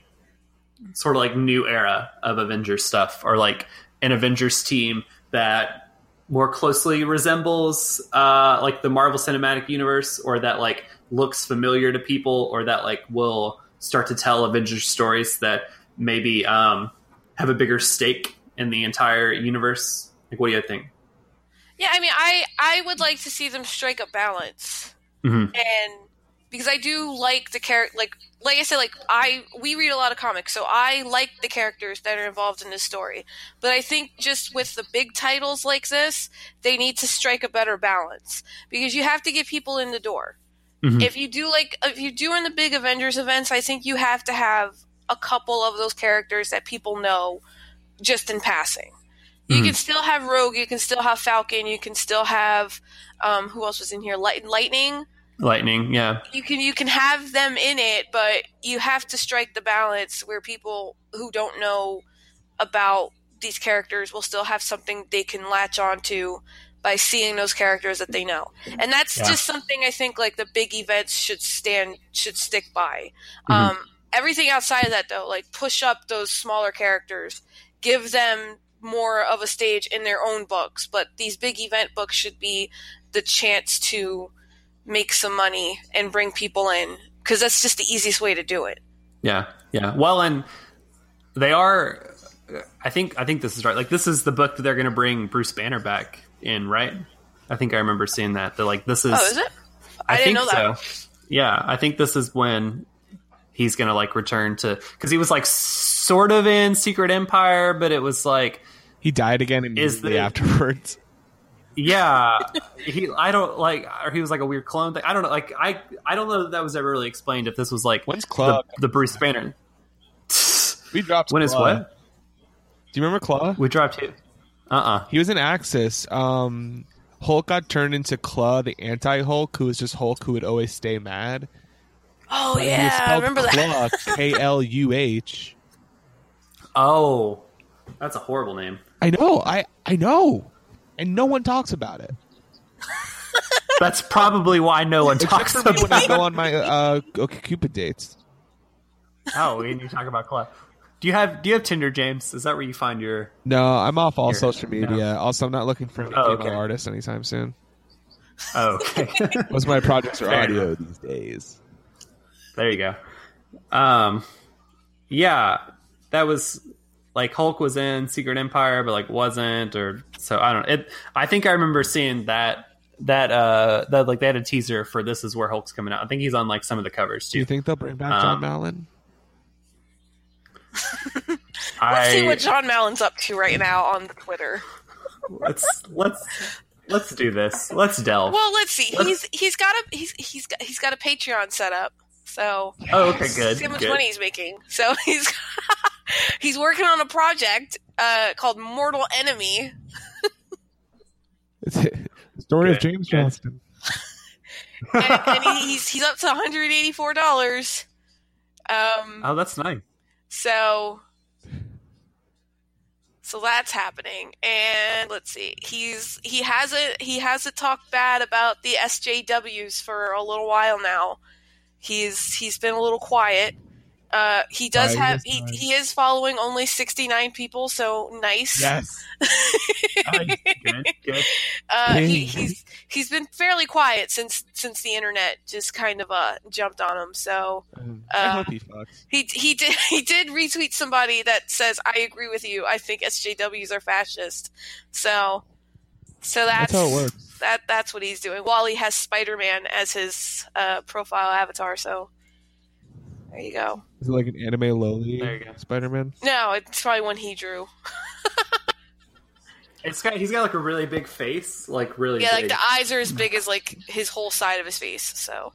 sort of like new era of Avengers stuff, or like an Avengers team that more closely resembles uh, like the Marvel Cinematic Universe, or that like looks familiar to people, or that like will start to tell Avengers stories that maybe um, have a bigger stake in the entire universe? Like, what do you think? Yeah, I mean, I I would like to see them strike a balance, Mhm. and because I do like the character, like like I said, like I we read a lot of comics, so I like the characters that are involved in this story. But I think just with the big titles like this, they need to strike a better balance because you have to get people in the door. Mhm. If you do like if you're doing the big Avengers events, I think you have to have a couple of those characters that people know just in passing. You Mhm. can still have Rogue, you can still have Falcon, you can still have um, who else was in here? Light, Lightning. Lightning, yeah. You can you can have them in it, but you have to strike the balance where people who don't know about these characters will still have something they can latch onto by seeing those characters that they know. And that's Yeah. just something I think like the big events should stand should stick by. Mhm. Um, everything outside of that though, like push up those smaller characters, give them more of a stage in their own books, but these big event books should be the chance to make some money and bring people in because that's just the easiest way to do it. Yeah, yeah. Well, and they are. I think. I think this is right. Like this is the book that they're going to bring Bruce Banner back in, right? I think I remember seeing that. That like this is. Oh, is it? I, I, didn't think know that. so. Yeah, I think this is when he's going to like return to because he was like sort of in Secret Empire, but it was like He died again Is immediately the- afterwards. yeah he i don't like or he was like a weird clone thing i don't know like i i don't know that that was ever really explained if this was like When's the, Kluh? the bruce banner We dropped. when is Kluh. what Do you remember Kluh? we dropped it uh-uh He was in Axis. Um, Hulk got turned into Kluh, the anti-Hulk, who was just Hulk, who would always stay mad. Oh But he was yeah, I spelled remember that. Kluh, K L U H. oh that's a horrible name I know. I I know, and no one talks about it. that's probably why no one Except talks for me when I about go on my uh, Cupid dates. oh and you talk about Kluh. do you have do you have tinder james is that where you find your No, I'm off all Here, social no. media. Also, I'm not looking for any Oh, female okay. artists anytime soon. oh okay Most of my projects are Fair audio these days. There you go. Um, yeah, that was like Hulk was in Secret Empire, but like wasn't, or so I don't know. It. I think I remember seeing that that uh that like they had a teaser for this is where Hulk's coming out. I think he's on like some of the covers too. Do you think they'll bring back John Um, Malin? Let's see what John Malin's up to right now on the Twitter. let's let's let's do this. Let's delve. Well, let's see. Let's- He's he's got a he's he's got he's got a Patreon set up. So oh, okay, good. see how much good. money he's making. So he's he's working on a project uh, called Mortal Enemy. It's the story of James good. Johnston. and, and he's he's up to one hundred eighty four dollars. Um, Oh, that's nice. so so that's happening, and let's see. He's he hasn't he hasn't talked bad about the SJWs for a little while now. He's he's been a little quiet. Uh, he does Right, have he is he, nice. he is following only sixty nine people, so nice. Yes. Nice. good, good. Uh, he, he's he's been fairly quiet since since the internet just kind of uh jumped on him. So I Uh, hope he fucks. he he did he did retweet somebody that says I agree with you. I think SJWs are fascist. So so that's, That's how it works. That that's what he's doing. wally has Spider Man as his uh, profile avatar. So there you go. Is it like an anime lowly There you go. Spider-Man? No, it's probably one he drew. It's got he's got like a really big face, like really Yeah, like big. the eyes are as big as like his whole side of his face. So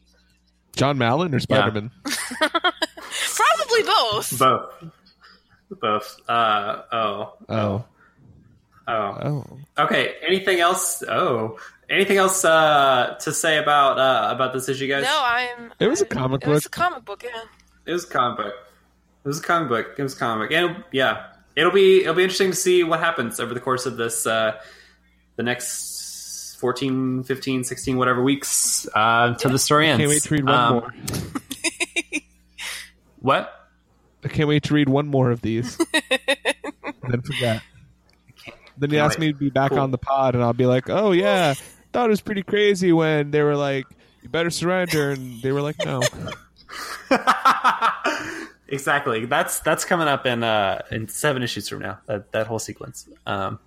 John Malin or Spider-Man? probably both. both, both. Uh oh, Oh. Oh. Oh, Okay. Anything else? Oh. Anything else uh, to say about uh, about this issue, guys? No, I'm. It was a comic book. It was a comic book. Yeah. It was a comic book. It was a comic book. It was a comic book. And yeah, it'll be it'll be interesting to see what happens over the course of this uh, the next 14, 15, 16, whatever weeks uh, till the story ends. can't wait to read one Um, more. What? I can't wait to read one more of these. then forget. Then you ask me to be back Cool. on the pod, and I'll be like, "Oh yeah, thought it was pretty crazy when they were like, you better surrender,' and they were like, no." exactly. That's that's coming up in uh, in seven issues from now. That that whole sequence. Um,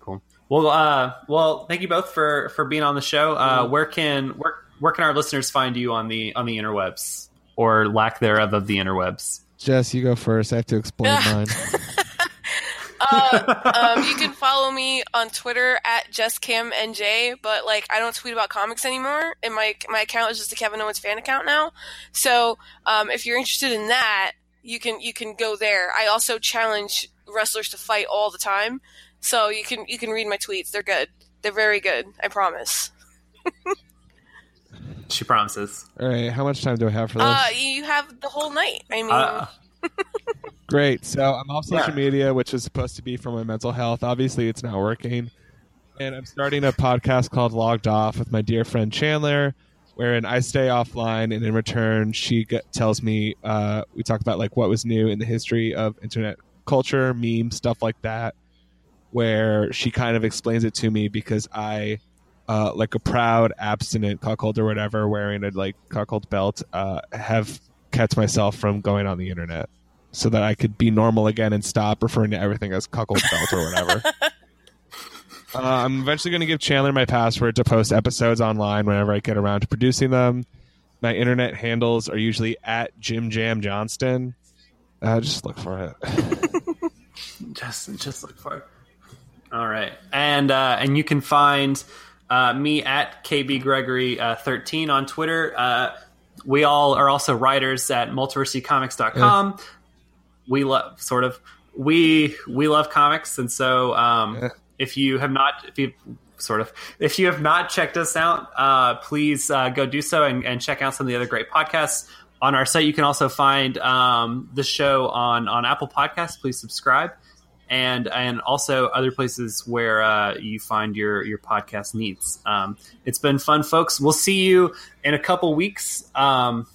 cool. Well, uh, well, thank you both for for being on the show. Uh, where can where where can our listeners find you on the on the interwebs or lack thereof of the interwebs? Jess, you go first. I have to explain mine. Uh, um, you can follow me on Twitter at JessCamNJ, but like I don't tweet about comics anymore, and my my account is just a Kevin Owens fan account now. So um, if you're interested in that, you can you can go there. I also challenge wrestlers to fight all the time, so you can you can read my tweets. They're good. They're very good. I promise. She promises. All right, how much time do I have for this? Uh, you have the whole night. I mean, Uh, Great. So I'm off social Yeah. media, which is supposed to be for my mental health. Obviously, it's not working. And I'm starting a podcast called Logged Off with my dear friend Chandler, wherein I stay offline, and in return, she get, tells me uh, we talk about like what was new in the history of internet culture, memes, stuff like that. Where she kind of explains it to me because I, uh, like a proud abstinent cuckold or whatever, wearing a like cuckold belt, uh, have kept myself from going on the internet so that I could be normal again and stop referring to everything as cuckold belt or whatever. uh, I'm eventually going to give Chandler my password to post episodes online whenever I get around to producing them. My internet handles are usually at Jim Jam Johnston. Uh, just look for it. just just look for it. All right, and uh, and you can find uh, me at KB Gregory uh, thirteen on Twitter. Uh, we all are also writers at multiversitycomics.com. We love sort of we we love comics, and so um, Yeah. if you have not if you sort of if you have not checked us out, uh, please uh, go do so and, and check out some of the other great podcasts on our site. You can also find um, the show on on Apple Podcasts. Please subscribe and and also other places where uh, you find your your podcast needs. Um, it's been fun, folks. We'll see you in a couple weeks. Um,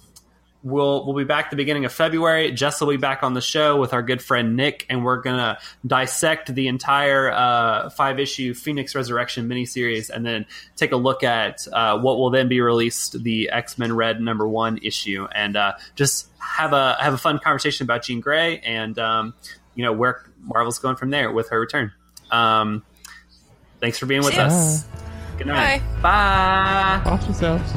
we'll we'll be back the beginning of February. Jess will be back on the show with our good friend Nick, and we're gonna dissect the entire uh, five issue Phoenix Resurrection miniseries, and then take a look at uh, what will then be released the X Men Red number one issue, and uh, just have a have a fun conversation about Jean Grey and um, you know where Marvel's going from there with her return. Um, thanks for being with See ya. us. Good night. Bye. Bye. Off yourselves.